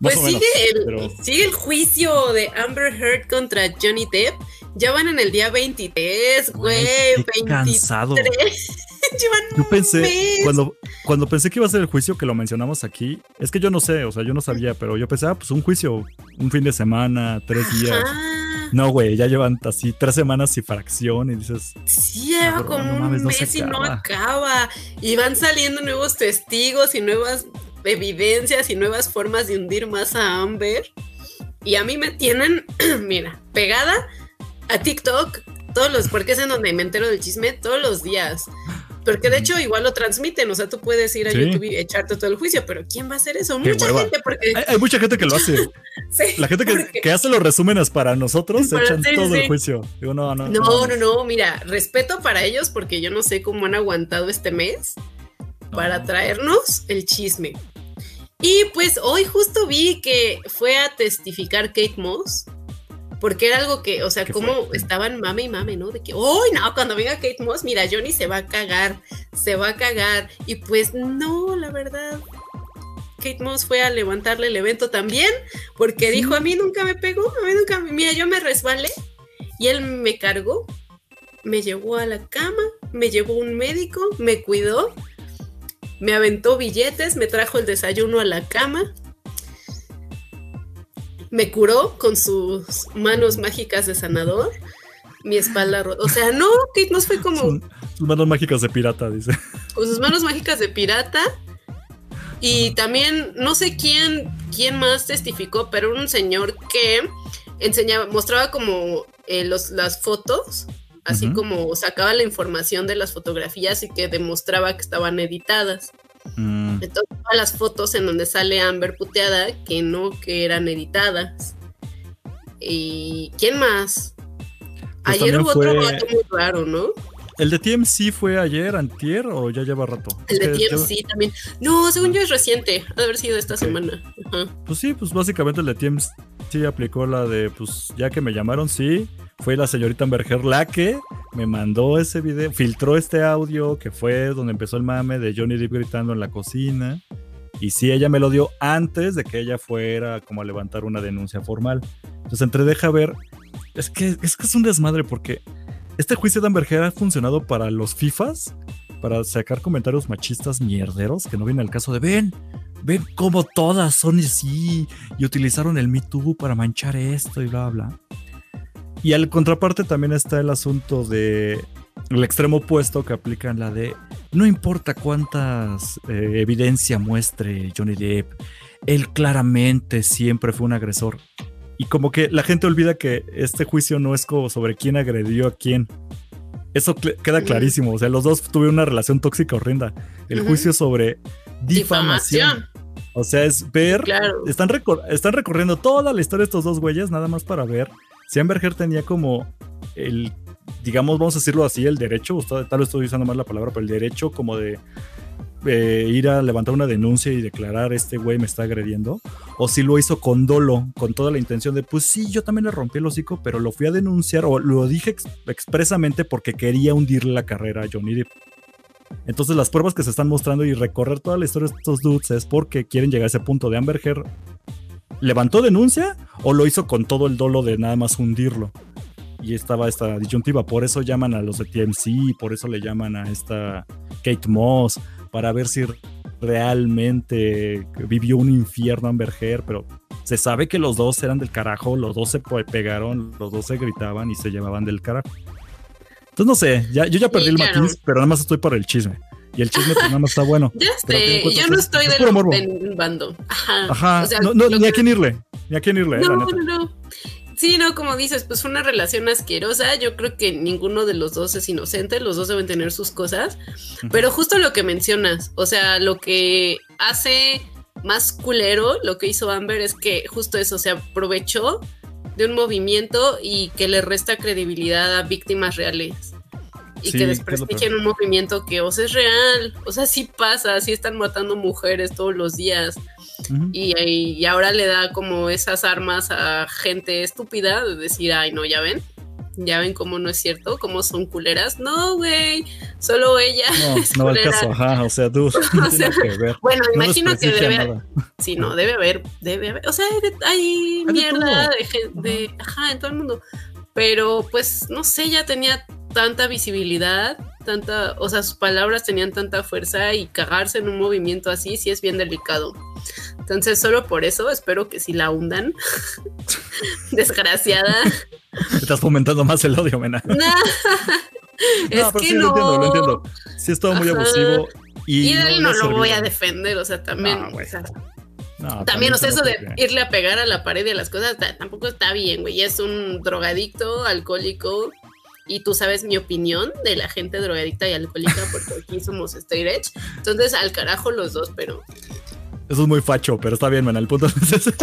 Pues
menos,
sigue, el,
pero-
sigue el juicio de Amber Heard contra Johnny Depp. Ya van en el día 23, güey.
Qué
23.
cansado. Yo pensé, cuando, cuando pensé que iba a ser el juicio que lo mencionamos aquí, es que yo no sé, o sea, yo no sabía, pero yo pensé, ah, pues un juicio, un fin de semana, tres días.
Ajá.
No, güey, ya llevan así tres semanas y fracción y dices,
Sí, lleva como
no
un
mames, no
mes y no
acaba.
acaba. Y van saliendo nuevos testigos y nuevas evidencias y nuevas formas de hundir más a Amber. Y a mí me tienen, mira, pegada a TikTok todos los, porque es en donde me entero del chisme todos los días. Porque de hecho igual lo transmiten, o sea, tú puedes ir a
Sí.
YouTube y echarte todo el juicio, pero ¿quién va a hacer eso? Mucha
hueva.
gente, porque...
hay, hay mucha gente que lo hace.
sí,
La gente que,
porque-
que hace los resúmenes para nosotros se
Para-
echan
sí,
todo
sí.
el juicio. Digo, no, no,
No, no, no, mira, respeto para ellos porque yo no sé cómo han aguantado este mes para
No.
traernos el chisme. Y pues hoy justo vi que fue a testificar Kate Moss. Porque era algo que, o sea,
¿Qué
como
fue?
estaban mame y mame, ¿no? De que, ¡ay, no! Cuando venga Kate Moss, mira, Johnny se va a cagar, se va a cagar. Y pues no, la verdad. Kate Moss fue a levantarle el evento también, porque
Sí.
dijo, a mí nunca me pegó, a mí nunca me... Mira, yo me resbalé y él me cargó, me llevó a la cama, me llevó un médico, me cuidó, me aventó billetes, me trajo el desayuno a la cama, me curó con sus manos mágicas de sanador, mi espalda rota. O sea, no, Kate Moss fue como
sus manos mágicas de pirata, dice.
con sus manos mágicas de pirata. Y también, no sé quién, quién más testificó, pero un señor que enseñaba, mostraba como eh, los, las fotos, así como sacaba la información de las fotografías y que demostraba que estaban editadas.
Mm,
Entonces, todas las fotos en donde sale Amber puteada, que no, que eran editadas. ¿Y quién más?
Pues
Ayer hubo otro vato muy raro, ¿no?
¿El de TMC fue ayer, antier o ya lleva rato?
El de TMC también. No, según yo es reciente. Ha de haber sido esta semana. Ajá.
Pues sí, pues básicamente el de TMC aplicó la de, pues ya que me llamaron, sí. Fue la señorita Amberger la que me mandó ese video, filtró este audio que fue donde empezó el mame de Johnny Depp gritando en la cocina. Y sí, ella me lo dio antes de que ella fuera como a levantar una denuncia formal. Entonces entre deja ver, es que es, que es un desmadre porque este juicio de Amber Heard ha funcionado para los FIFAs, para sacar comentarios machistas mierderos que no viene al caso de ven, ven cómo todas son así y utilizaron el Me Too para manchar esto y bla bla. Y al contraparte también está el asunto de el extremo opuesto que aplican la de no importa cuántas eh, evidencia muestre Johnny Depp, él claramente siempre fue un agresor. Y como que la gente olvida que este juicio no es como sobre quién agredió a quién. Eso queda clarísimo. O sea, los dos tuvieron una relación tóxica horrenda. El juicio sobre difamación. O sea, es ver. Están, están recorriendo toda la historia de estos dos güeyes, nada más para ver si Amber Heard tenía como el digamos, vamos a decirlo así, el derecho, tal vez estoy usando mal la palabra, pero el derecho como de eh, ir a levantar una denuncia y declarar este güey me está agrediendo, o si lo hizo con dolo, con toda la intención de, pues sí, yo también le rompí el hocico, pero lo fui a denunciar, o lo dije expresamente porque quería hundirle la carrera a Johnny Depp. Entonces las pruebas que se están mostrando y recorrer toda la historia de estos dudes es porque quieren llegar a ese punto de Amber Heard. ¿Levantó denuncia o lo hizo con todo el dolo de nada más hundirlo? y estaba esta disyuntiva. Por eso llaman a los de TMC, por eso le llaman a esta Kate Moss, para ver si realmente vivió un infierno Amber Heard, pero se sabe que los dos eran del carajo, los dos se pegaron, los dos se gritaban y se llevaban del carajo. Entonces no sé, ya, yo ya perdí el matiz, pero nada más estoy por el chisme. Y el chisme pues nada más está bueno.
Ya sé, yo no estoy del, bando.
Ajá. ni a quién irle. Ni a quién irle.
No, no, no. Sí, no, como dices, pues fue una relación asquerosa. Yo creo que ninguno de los dos es inocente, los dos deben tener sus cosas. Pero justo lo que mencionas, o sea, lo que hace más culero lo que hizo Amber es que justo eso se aprovechó de un movimiento y que le resta credibilidad a víctimas reales. Y que desprestigian un movimiento que, o sea, es real. O sea, sí pasa, sí están matando mujeres todos los días y, ahora le da como esas armas a gente estúpida de decir, ay, no, ya ven, ya ven cómo no es cierto, cómo son culeras. No, güey, solo ella.
No, es no culera. caso, ajá, o sea, tú.
bueno, imagino que debe haber. Sí, no, debe haber, debe haber. O sea, hay, mierda de gente, ajá, en todo el mundo. Pero pues, no sé, ya tenía tanta visibilidad, tanta, o sea, sus palabras tenían tanta fuerza y cagarse en un movimiento así sí es bien delicado. Entonces, solo por eso espero que si la hundan. Desgraciada.
Estás fomentando más el odio, Mena.
no, pero
sí lo entiendo, lo entiendo. Sí es todo muy abusivo.
Y, él no, lo voy a defender, o sea, también. También, o sea, eso de irle a pegar a la pared de las cosas tampoco está bien, güey. Es un drogadicto, alcohólico, y tú sabes mi opinión de la gente drogadicta y alcohólica porque aquí somos straight edge. Entonces, al carajo los dos, pero
eso es muy facho, pero está bien, man. El punto es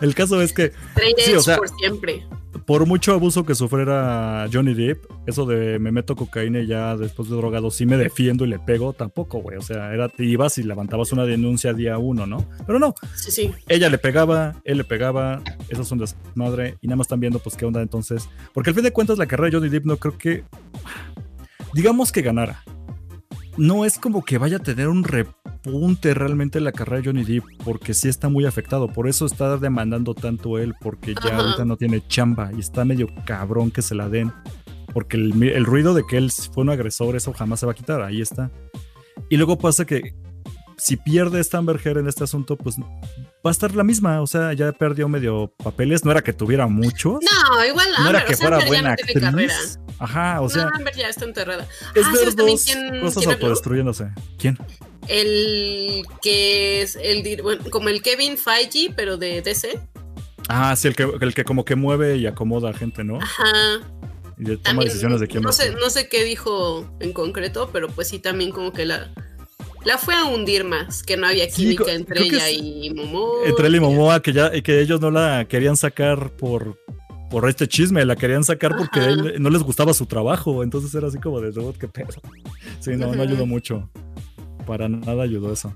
El caso es que.
Sí, o sea, por siempre.
Por mucho abuso que sufriera Johnny Depp, eso de me meto cocaína y ya después de drogado sí me defiendo y le pego, tampoco, güey. O sea, era, te ibas y levantabas una denuncia día uno, ¿no? Pero no.
Sí, sí.
Ella le pegaba, él le pegaba, eso es un desmadre. Y nada más están viendo, pues, qué onda entonces. Porque al fin de cuentas, la carrera de Johnny Depp no creo que. Digamos que ganara no es como que vaya a tener un repunte realmente la carrera de Johnny Depp, porque sí está muy afectado. Por eso está demandando tanto él, porque ya ahorita no tiene chamba y está medio cabrón que se la den. Porque el, ruido de que él fue un agresor, eso jamás se va a quitar, ahí está. Y luego pasa que si pierde esta Amber Heard en este asunto, pues va a estar la misma. O sea, ya perdió medio papeles. No era que tuviera muchos.
No, igual
No era que fuera buena actriz. Ajá, o sea.
No, Amber ya está enterrada.
Es ah, ver dos cosas autodestruyéndose. ¿Quién?
El que es el bueno, como el Kevin Feige, pero de DC.
Ah, sí, el que, el que como que mueve y acomoda a gente, ¿no?
Ajá.
Y toma decisiones de quién
no sé, no sé qué dijo en concreto, pero pues sí también como que la la fue a hundir más, que no había química entre ella y Momoa.
Entre él y Momoa, que ya que ellos no la querían sacar por por este chisme, la querían sacar porque no les gustaba su trabajo, entonces era así como de, qué pedo. Sí, no, no ayudó mucho. Para nada ayudó eso.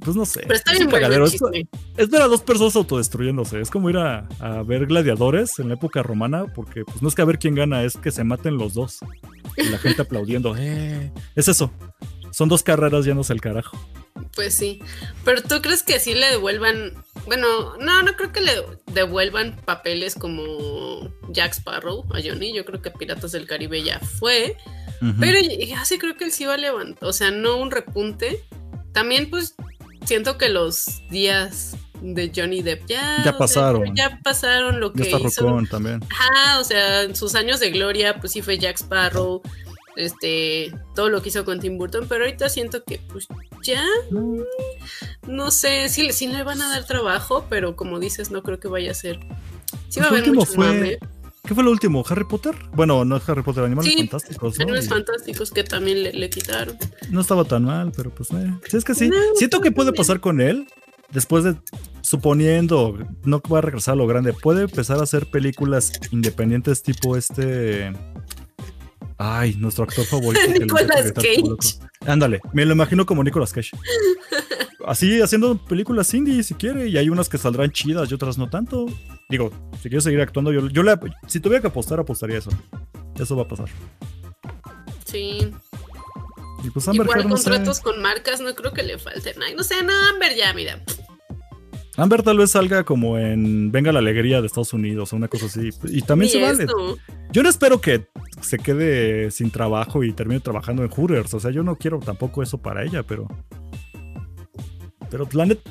Pues no sé.
Pero está bien bueno es,
es, ver a dos personas autodestruyéndose. Es como ir a, ver gladiadores en la época romana, porque pues no es que a ver quién gana, es que se maten los dos. Y la gente aplaudiendo. Eh, es eso. Son dos carreras yéndose el carajo.
Pues sí. Pero tú crees que sí le devuelvan. Bueno, no, no creo que le devuelvan papeles como Jack Sparrow a Johnny. Yo creo que Piratas del Caribe ya fue. Pero ya sí creo que él sí va a levantar. O sea, no un repunte. También, pues, siento que los días de Johnny Depp. Ya,
Ya pasaron.
ya pasaron lo
Ya
que
está
hizo.
También.
Ajá, o sea, en sus años de gloria, pues sí fue Jack Sparrow, este, todo lo que hizo con Tim Burton, pero ahorita siento que, pues ya, no sé, sí, sí le van a dar trabajo, pero como dices, no creo que vaya a ser. Sí va a
Pues
haber mucho
fue-
mame.
¿Qué fue lo último? ¿Harry Potter? Bueno, no es Harry Potter, Animales
Sí,
Fantásticos. ¿no?
Animales fantásticos que también le, le quitaron.
no estaba tan mal, pero pues eh. Sí, es que sí.
No,
Siento que puede pasar con él. Después de, suponiendo, no va a regresar a lo grande, puede empezar a hacer películas independientes tipo este... Ay, nuestro actor favorito.
Nicolas Cage.
Ándale, me lo imagino como Nicolas Cage. Así haciendo películas indie si quiere, y hay unas que saldrán chidas y otras no tanto. Digo, si quiero seguir actuando, yo, yo le, si tuviera que apostar, apostaría eso. Eso va a pasar.
Sí.
Y pues Amber
Igual
Heard, no sé.
contratos con marcas, no creo que le falten. Ay, no sé, no, Amber ya, mira.
Amber tal vez salga como en Venga la Alegría de Estados Unidos o una cosa así. Y también se vale. Yo no espero que se quede sin trabajo y termine trabajando en Hooters. O sea, yo no quiero tampoco eso para ella, pero. Pero la neta,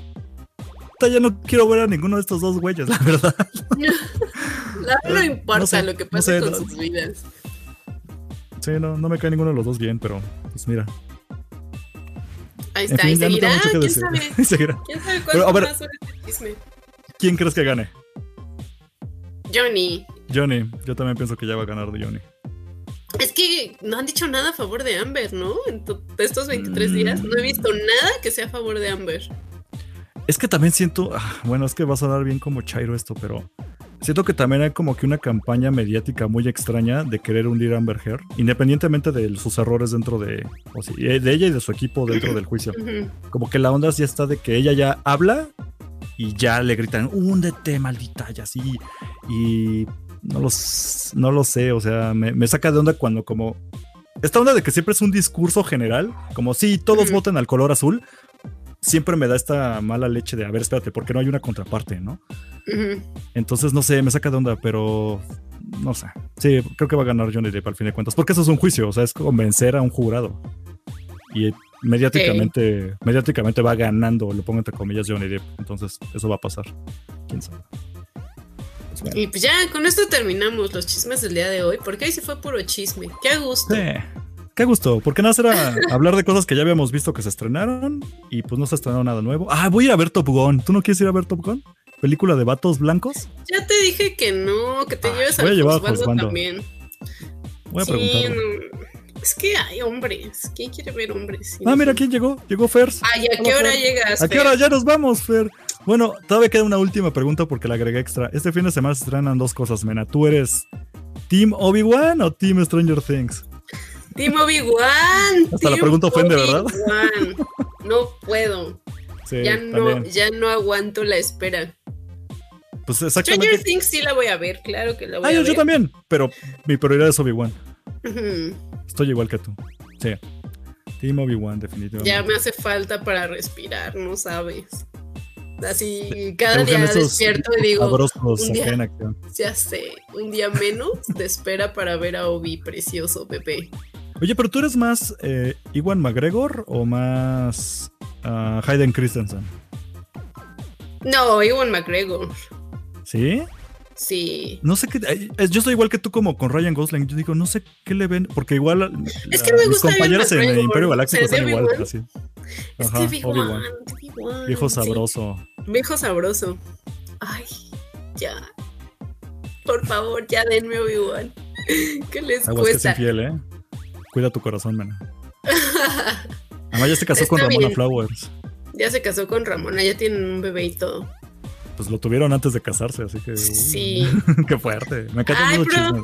ya no quiero ver a ninguno de estos dos güeyes, la verdad.
La verdad no importa
No sé,
lo que
no
pase
sé,
con sus vidas.
Sí, no, no me cae ninguno de los dos bien, pero pues mira.
Ahí
En
está,
fin,
y
no
seguirá.
que
¿Quién
decir.
sabe?
Seguirá.
¿Quién sabe
Pero, a ver-
este chisme?
¿Quién crees que gane?
Johnny.
Johnny. Yo también pienso que ya va a ganar de Johnny.
Es que no han dicho nada a favor de Amber, ¿no? En to- estos 23
Mm.
días no he visto nada que sea a favor de Amber.
Es que también siento, ah, bueno, es que va a sonar bien como Chairo esto, pero siento que también hay como que una campaña mediática muy extraña de querer hundir a Amber Heard, independientemente de sus errores dentro de, o eh, de ella y de su equipo dentro del juicio. Como que la onda ya está de que ella ya habla y ya le gritan, húndete, maldita, y así. Y no los, no lo sé, o sea, me, me saca de onda cuando como... Esta onda de que siempre es un discurso general, como si todos voten al color azul, siempre me da esta mala leche de, a ver, espérate, porque no hay una contraparte, ¿no? Entonces, no sé, me saca de onda, pero no sé. Sí, creo que va a ganar Johnny Depp al fin de cuentas, porque eso es un juicio, o sea, es convencer a un jurado. Y mediáticamente, mediáticamente va ganando, lo pongo entre comillas, Johnny Depp. Entonces, eso va a pasar. ¿Quién sabe? Pues bueno.
Y pues ya, con esto terminamos los chismes del día de hoy, porque hoy se fue puro chisme. Qué gusto.
Sí. Qué gusto, porque nada era hablar de cosas que ya habíamos visto que se estrenaron y pues no se estrenó nada nuevo. Ah, voy a ir a ver Top Gun. ¿Tú no quieres ir a ver Top Gun? Película de vatos blancos.
Ya te dije que no, que te
Ah,
lleves
voy a llevar a
Josbando. también.
Voy a
Sí, no. Es que hay hombres. ¿Quién quiere ver hombres?
Ah, mira quién llegó. Llegó Fers.
Ay, ¿a
Hola,
qué hora
Fer.
llegas?
¿A qué
Fer?
hora ya nos vamos, Fer? Bueno, todavía queda una última pregunta porque la agregué extra. Este fin de semana se estrenan dos cosas, Mena. ¿Tú eres Team Obi-Wan o Team Stranger Things?
Team Obi-Wan.
Hasta la pregunta ofende, ¿verdad?
Obi-Wan. No puedo.
Sí,
ya, no,
también.
ya no aguanto la espera.
Pues
Stranger
exactamente.
Things sí la voy a ver, claro que la voy
Ah,
a
yo,
ver.
yo también, pero mi prioridad es Obi-Wan. Estoy igual que tú. Sí. Team Obi-Wan, definitivamente.
Ya me hace falta para respirar, no sabes. Así, cada día despierto y digo, un día. ya sé, un día menos de espera para ver a Obi, precioso bebé.
Oye, pero tú eres más eh, Iwan McGregor o más ah, Hayden Christensen?
No, Ewan McGregor.
¿Sí?
Sí.
No sé qué. Yo soy igual que tú, como con Ryan Gosling. Yo digo, no sé qué le ven. Porque igual.
Es
la-
que me
mis
gusta
compañeros en el. Imperio Galáctico
es
están igual. Así.
Es
Ajá,
que Obi-Wan.
Obi-Wan, Viejo
sí.
sabroso.
Viejo sabroso. Ay, ya. Por favor, ya denme Obi-Wan. ¿Qué les
Aguas que es
cuesta?
infiel, ¿eh? Cuida tu corazón, mena. Además, ya se casó
Está
con Ramona
bien.
Flowers.
ya se casó con Ramona, ya tienen un bebé y todo.
Pues lo tuvieron antes de casarse, así que. uh,
Sí.
qué fuerte. Me esos
pero-
chismes.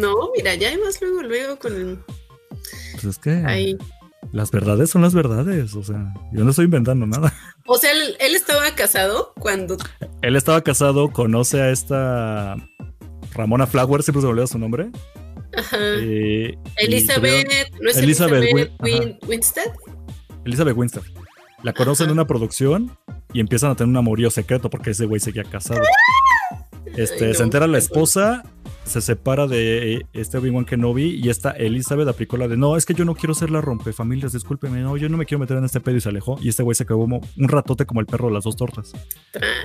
No, mira, ya hay más luego, luego con el.
Pues es que.
Ahí.
Las verdades son las verdades. O sea, yo no estoy inventando nada.
O sea, él, él estaba casado cuando.
Él estaba casado, conoce a esta Ramona Flowers, siempre se me olvida su nombre.
Ajá.
eh,
Elizabeth.
tuvieron-
¿No es
Elizabeth
Elizabeth,
Win-
Win- Winstead?
Elizabeth Winstead. La conocen en una producción y empiezan a tener un amorío secreto porque ese güey seguía casado. Este,
Ay, no,
se entera la esposa se separa de eh, este Obi-Wan Kenobi y esta Elizabeth aplicó la de no, es que yo no quiero ser la rompefamilias, discúlpeme, no, yo no me quiero meter en este pedo y se alejó. Y este güey se quedó un ratote como el perro de las dos tortas.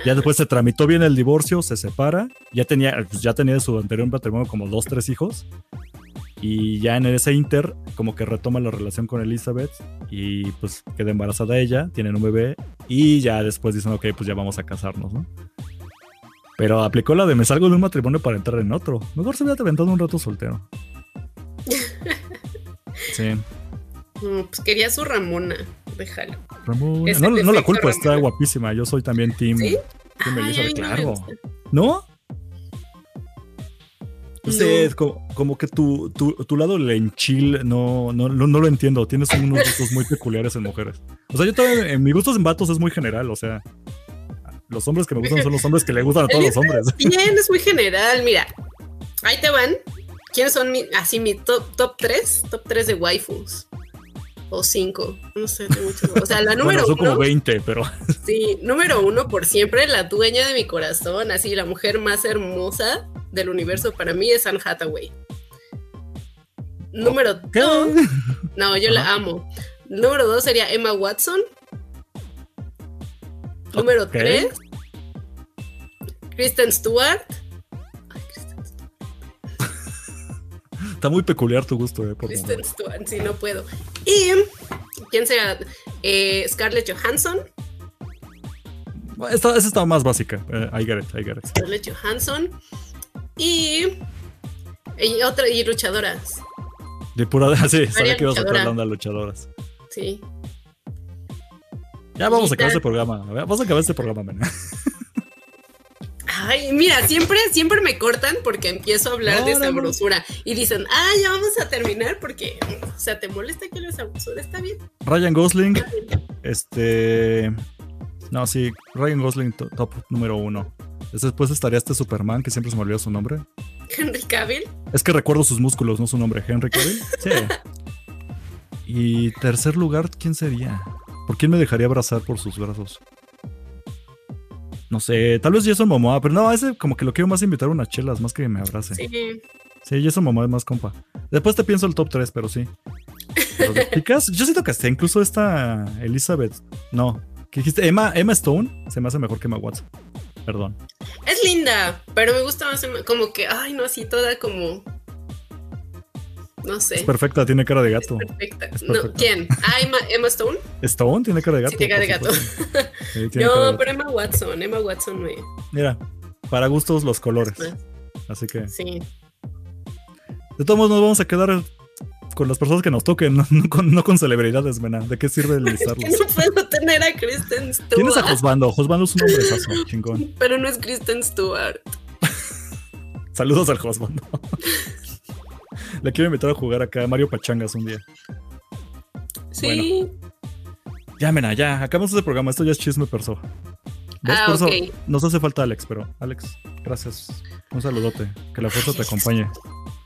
Ya después se tramitó bien el divorcio, se separa, ya tenía, pues ya tenía de su anterior matrimonio como dos, tres hijos. Y ya en ese inter, como que retoma la relación con Elizabeth y pues queda embarazada ella, tienen un bebé y ya después dicen, ok, pues ya vamos a casarnos, ¿no? Pero aplicó la de me salgo de un matrimonio para entrar en otro. Mejor se hubiera aventado un rato soltero. Sí.
No, pues quería su Ramona. Déjalo.
Ramona. No, no la culpa, está guapísima. Yo soy también Team,
¿Sí?
team
Ay,
Elizabeth, claro. ¿No? No sé,
No.
es como, como que tu, tu, tu lado lenchil no, no, no, no lo entiendo. Tienes unos gustos muy peculiares en mujeres. O sea, yo también, en mis gustos en vatos es muy general. O sea, los hombres que me gustan son los hombres que le gustan a todos los hombres.
Bien, es muy general. Mira, ahí te van. ¿Quiénes son mi, así mi top, top 3? Top 3 de waifus. O 5. No sé, tengo muchos. O sea, la número
Bueno, son
uno.
como 20, pero
Sí, número uno por siempre, la dueña de mi corazón, así la mujer más hermosa del universo para mí es Anne Hathaway. Número
¿qué?
dos, no, yo la amo. Número dos sería Emma Watson. Número
Ok.
tres, Kristen Stewart. Ay, Kristen Stewart.
está muy peculiar tu gusto, eh, por
Kristen
favor.
Stewart, sí, no puedo. Y, ¿quién será? Eh, Scarlett Johansson.
Esta, esa está más básica. Eh, I get it, I get it.
Scarlett Johansson y, y otra y luchadoras.
De pura. Sí, sabía que ibas a sacar la onda luchadoras.
Sí.
Ya vamos a acabar este programa. Vamos a acabar este programa, man.
Ay, mira, siempre, siempre me cortan porque empiezo a hablar
No,
de
no, no.
sabrosura y dicen, ah, ya vamos a terminar porque, o sea, ¿te molesta que la sabrosura está bien?
Ryan Gosling, este. No, sí, Ryan Gosling to- top número uno. Después estaría este Superman, que siempre se me olvida su nombre.
Henry Cavill.
Es que recuerdo sus músculos, no su nombre. Henry Cavill. Sí. Y tercer lugar, ¿quién sería? ¿Por quién me dejaría abrazar por sus brazos? No sé, tal vez Jason Momoa, pero no, ese como que lo quiero más invitar a unas chelas, más que me abrace.
Sí.
Sí, Jason Momoa es más compa. Después te pienso el top 3, pero sí. Pero de chicas, yo siento que hasta incluso esta Elizabeth, no. ¿Qué dijiste? Emma, Emma Stone se me hace mejor que Emma Watson. Perdón.
Es linda, pero me gusta más como que, ay, no, así toda como, no sé.
Es perfecta, tiene cara de gato.
Perfecta.
Es
No. ¿quién? Ah, Emma, Emma Stone.
Stone tiene cara de gato.
Sí, tiene cara de gato.
supuesto. Sí, tiene cara de
No, pero Emma Watson, Emma Watson me.
Mira, para gustos los colores.
más.
Así que,
Sí.
de todos modos, nos vamos a quedar con las personas que nos toquen, no, no con, no con celebridades, mena. ¿De qué sirve
Que
listarlos?
no puedo tener a Kristen Stewart.
¿Quién es a Josbando? Josbando es un hombre chingón.
Pero no es Kristen Stewart.
Saludos al Josbando. Le quiero invitar a jugar acá a Mario Pachangas un día.
Sí.
Ya, mena, ya, acabamos este programa. Esto ya es chisme perso.
Ah,
Por eso
ok.
nos hace falta Alex, pero Alex, gracias. Un saludote. Que la fuerza te acompañe.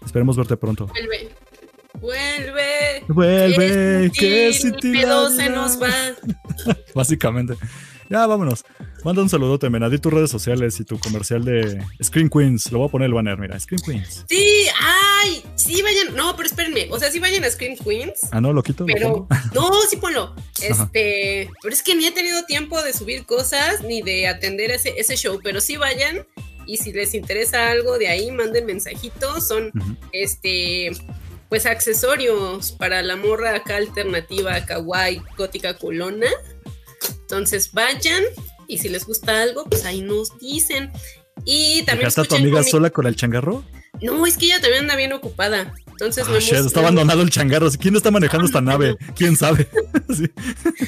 Esperemos verte pronto.
Vuelve. Vuelve.
Vuelve, que la
se nos va.
Básicamente. Ya, vámonos. Manda un saludote, mena. Di tus redes sociales y tu comercial de Screen Queens. Lo voy a poner el banner, mira. Screen Queens.
Sí, ay, sí vayan. No, pero espérenme. O sea, sí vayan a Screen Queens.
Ah, no, lo quito. ¿Lo
Pero, no, sí ponlo. Este, pero es que ni he tenido tiempo de subir cosas ni de atender ese, ese show, pero sí vayan y si les interesa algo de ahí, manden mensajitos. Son, este, pues accesorios para la morra acá alternativa, kawaii, gótica culona. Entonces vayan y si les gusta algo, pues ahí nos dicen. Y también
¿Dejaste a tu amiga
con mi-
sola con el changarro?
No, es que ella también anda bien ocupada. Entonces
Ah,
no
shit, está abandonado el changarro. ¿Quién está manejando esta nave? ¿Quién sabe? Sí.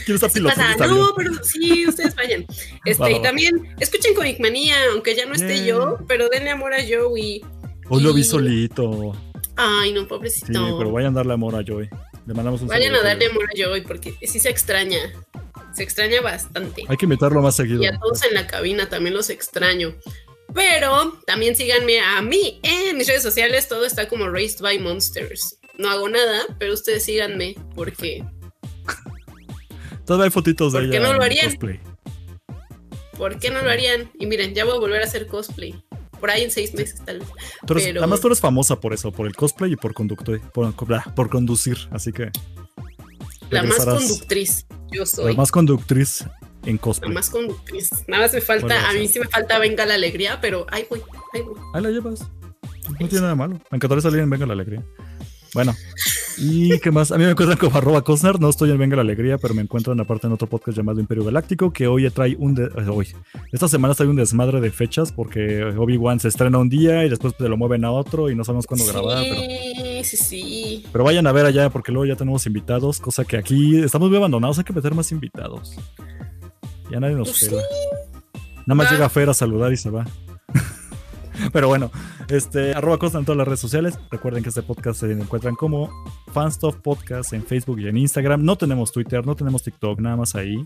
¿Quién está
Sí
pilotando avión?
No, pero sí, ustedes vayan. Este, y también escuchen Comic Manía, aunque ya no esté
Yeah.
yo, pero denle amor a Joey.
Hoy lo vi solito.
Ay, no,
Sí,
pobrecito.
pero vayan a darle amor a Joy. Le mandamos un
vayan a
saludo.
darle amor a Joey porque sí se extraña. Se extraña bastante.
Hay que invitarlo más seguido.
Y a todos en la cabina también los extraño. Pero también síganme a mí en mis redes sociales. Todo está como Raised by Monsters. No hago nada, pero ustedes síganme porque,
Todavía hay fotitos de
¿Por qué no lo harían?
cosplay.
¿por qué no lo harían? Y miren, ya voy a volver a hacer cosplay. por ahí en seis meses tal vez.
Además tú eres famosa por eso, por el cosplay y por conductor, por, por conducir, así que...
La más conductriz, yo soy.
La más conductriz en cosplay.
La más conductriz. Nada más me falta, a mí sí me falta Venga la Alegría, pero ahí voy, ahí voy.
Ahí la llevas. No tiene nada malo. Me encantaría salir en Venga la Alegría. Bueno, ¿y qué más? A mí me encuentran como arroba Cosner, no estoy en Venga la Alegría, pero me encuentran aparte en otro podcast llamado Imperio Galáctico, que hoy trae un... De eh, hoy, esta semana trae un desmadre de fechas, porque Obi-Wan se estrena un día y después se lo mueven a otro y no sabemos cuándo grabar.
Pero, sí, sí.
Pero vayan a ver allá, porque luego ya tenemos invitados, cosa que aquí estamos muy abandonados, hay que meter más invitados. Ya nadie nos pues Nada más llega Fer a saludar y se va. Pero bueno, este, arroba Costa en todas las redes sociales. Recuerden que este podcast se encuentran como Fanstuff Podcast en Facebook y en Instagram. No tenemos Twitter, no tenemos TikTok, nada más ahí.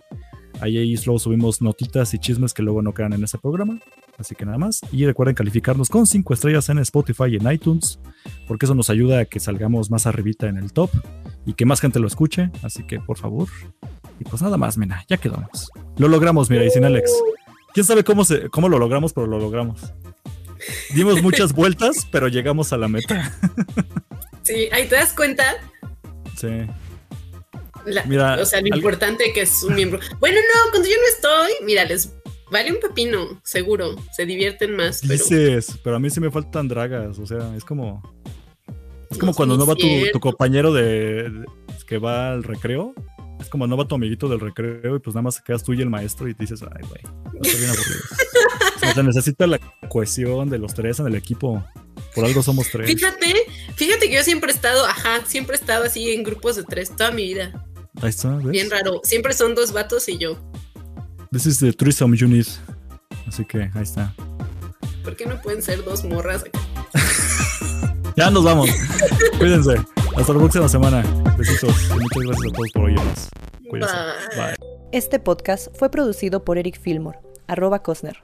Ahí, ahí luego subimos notitas y chismes que luego no quedan en ese programa. Así que nada más. Y recuerden calificarnos con 5 estrellas en Spotify y en iTunes, porque eso nos ayuda a que salgamos más arribita en el top y que más gente lo escuche. Así que por favor. Y pues nada más, mira, ya quedamos. Lo logramos, mira, y sin Alex. ¿Quién sabe cómo, cómo lo logramos, pero lo logramos? Dimos muchas vueltas, pero llegamos a la meta.
Sí, ahí te das cuenta.
Sí.
mira, o sea, lo importante que es un miembro. Bueno, no, cuando yo no estoy, mira, les vale un pepino, seguro. Se divierten más.
Dices, pero, a mí sí me faltan dragas. O sea, es como. Es como cuando no va tu, compañero de, que va al recreo. Es como no va tu amiguito del recreo y pues nada más quedas tú y el maestro y dices, ay, güey, está bien aburrido. Se necesita la cohesión de los tres en el equipo. Por algo somos tres.
Fíjate, fíjate que yo siempre he estado, ajá, siempre he estado así en grupos de tres toda mi vida.
Ahí está, ¿ves?
Bien raro. Siempre son dos vatos y yo.
This is the threesome unit. Así que ahí está.
¿Por qué no pueden ser dos morras acá?
ya nos vamos. Cuídense. Hasta la próxima semana. Besitos. muchas gracias a todos por oírnos. Cuídense.
Bye. Este podcast fue producido por Eric Fillmore, arroba Cosner.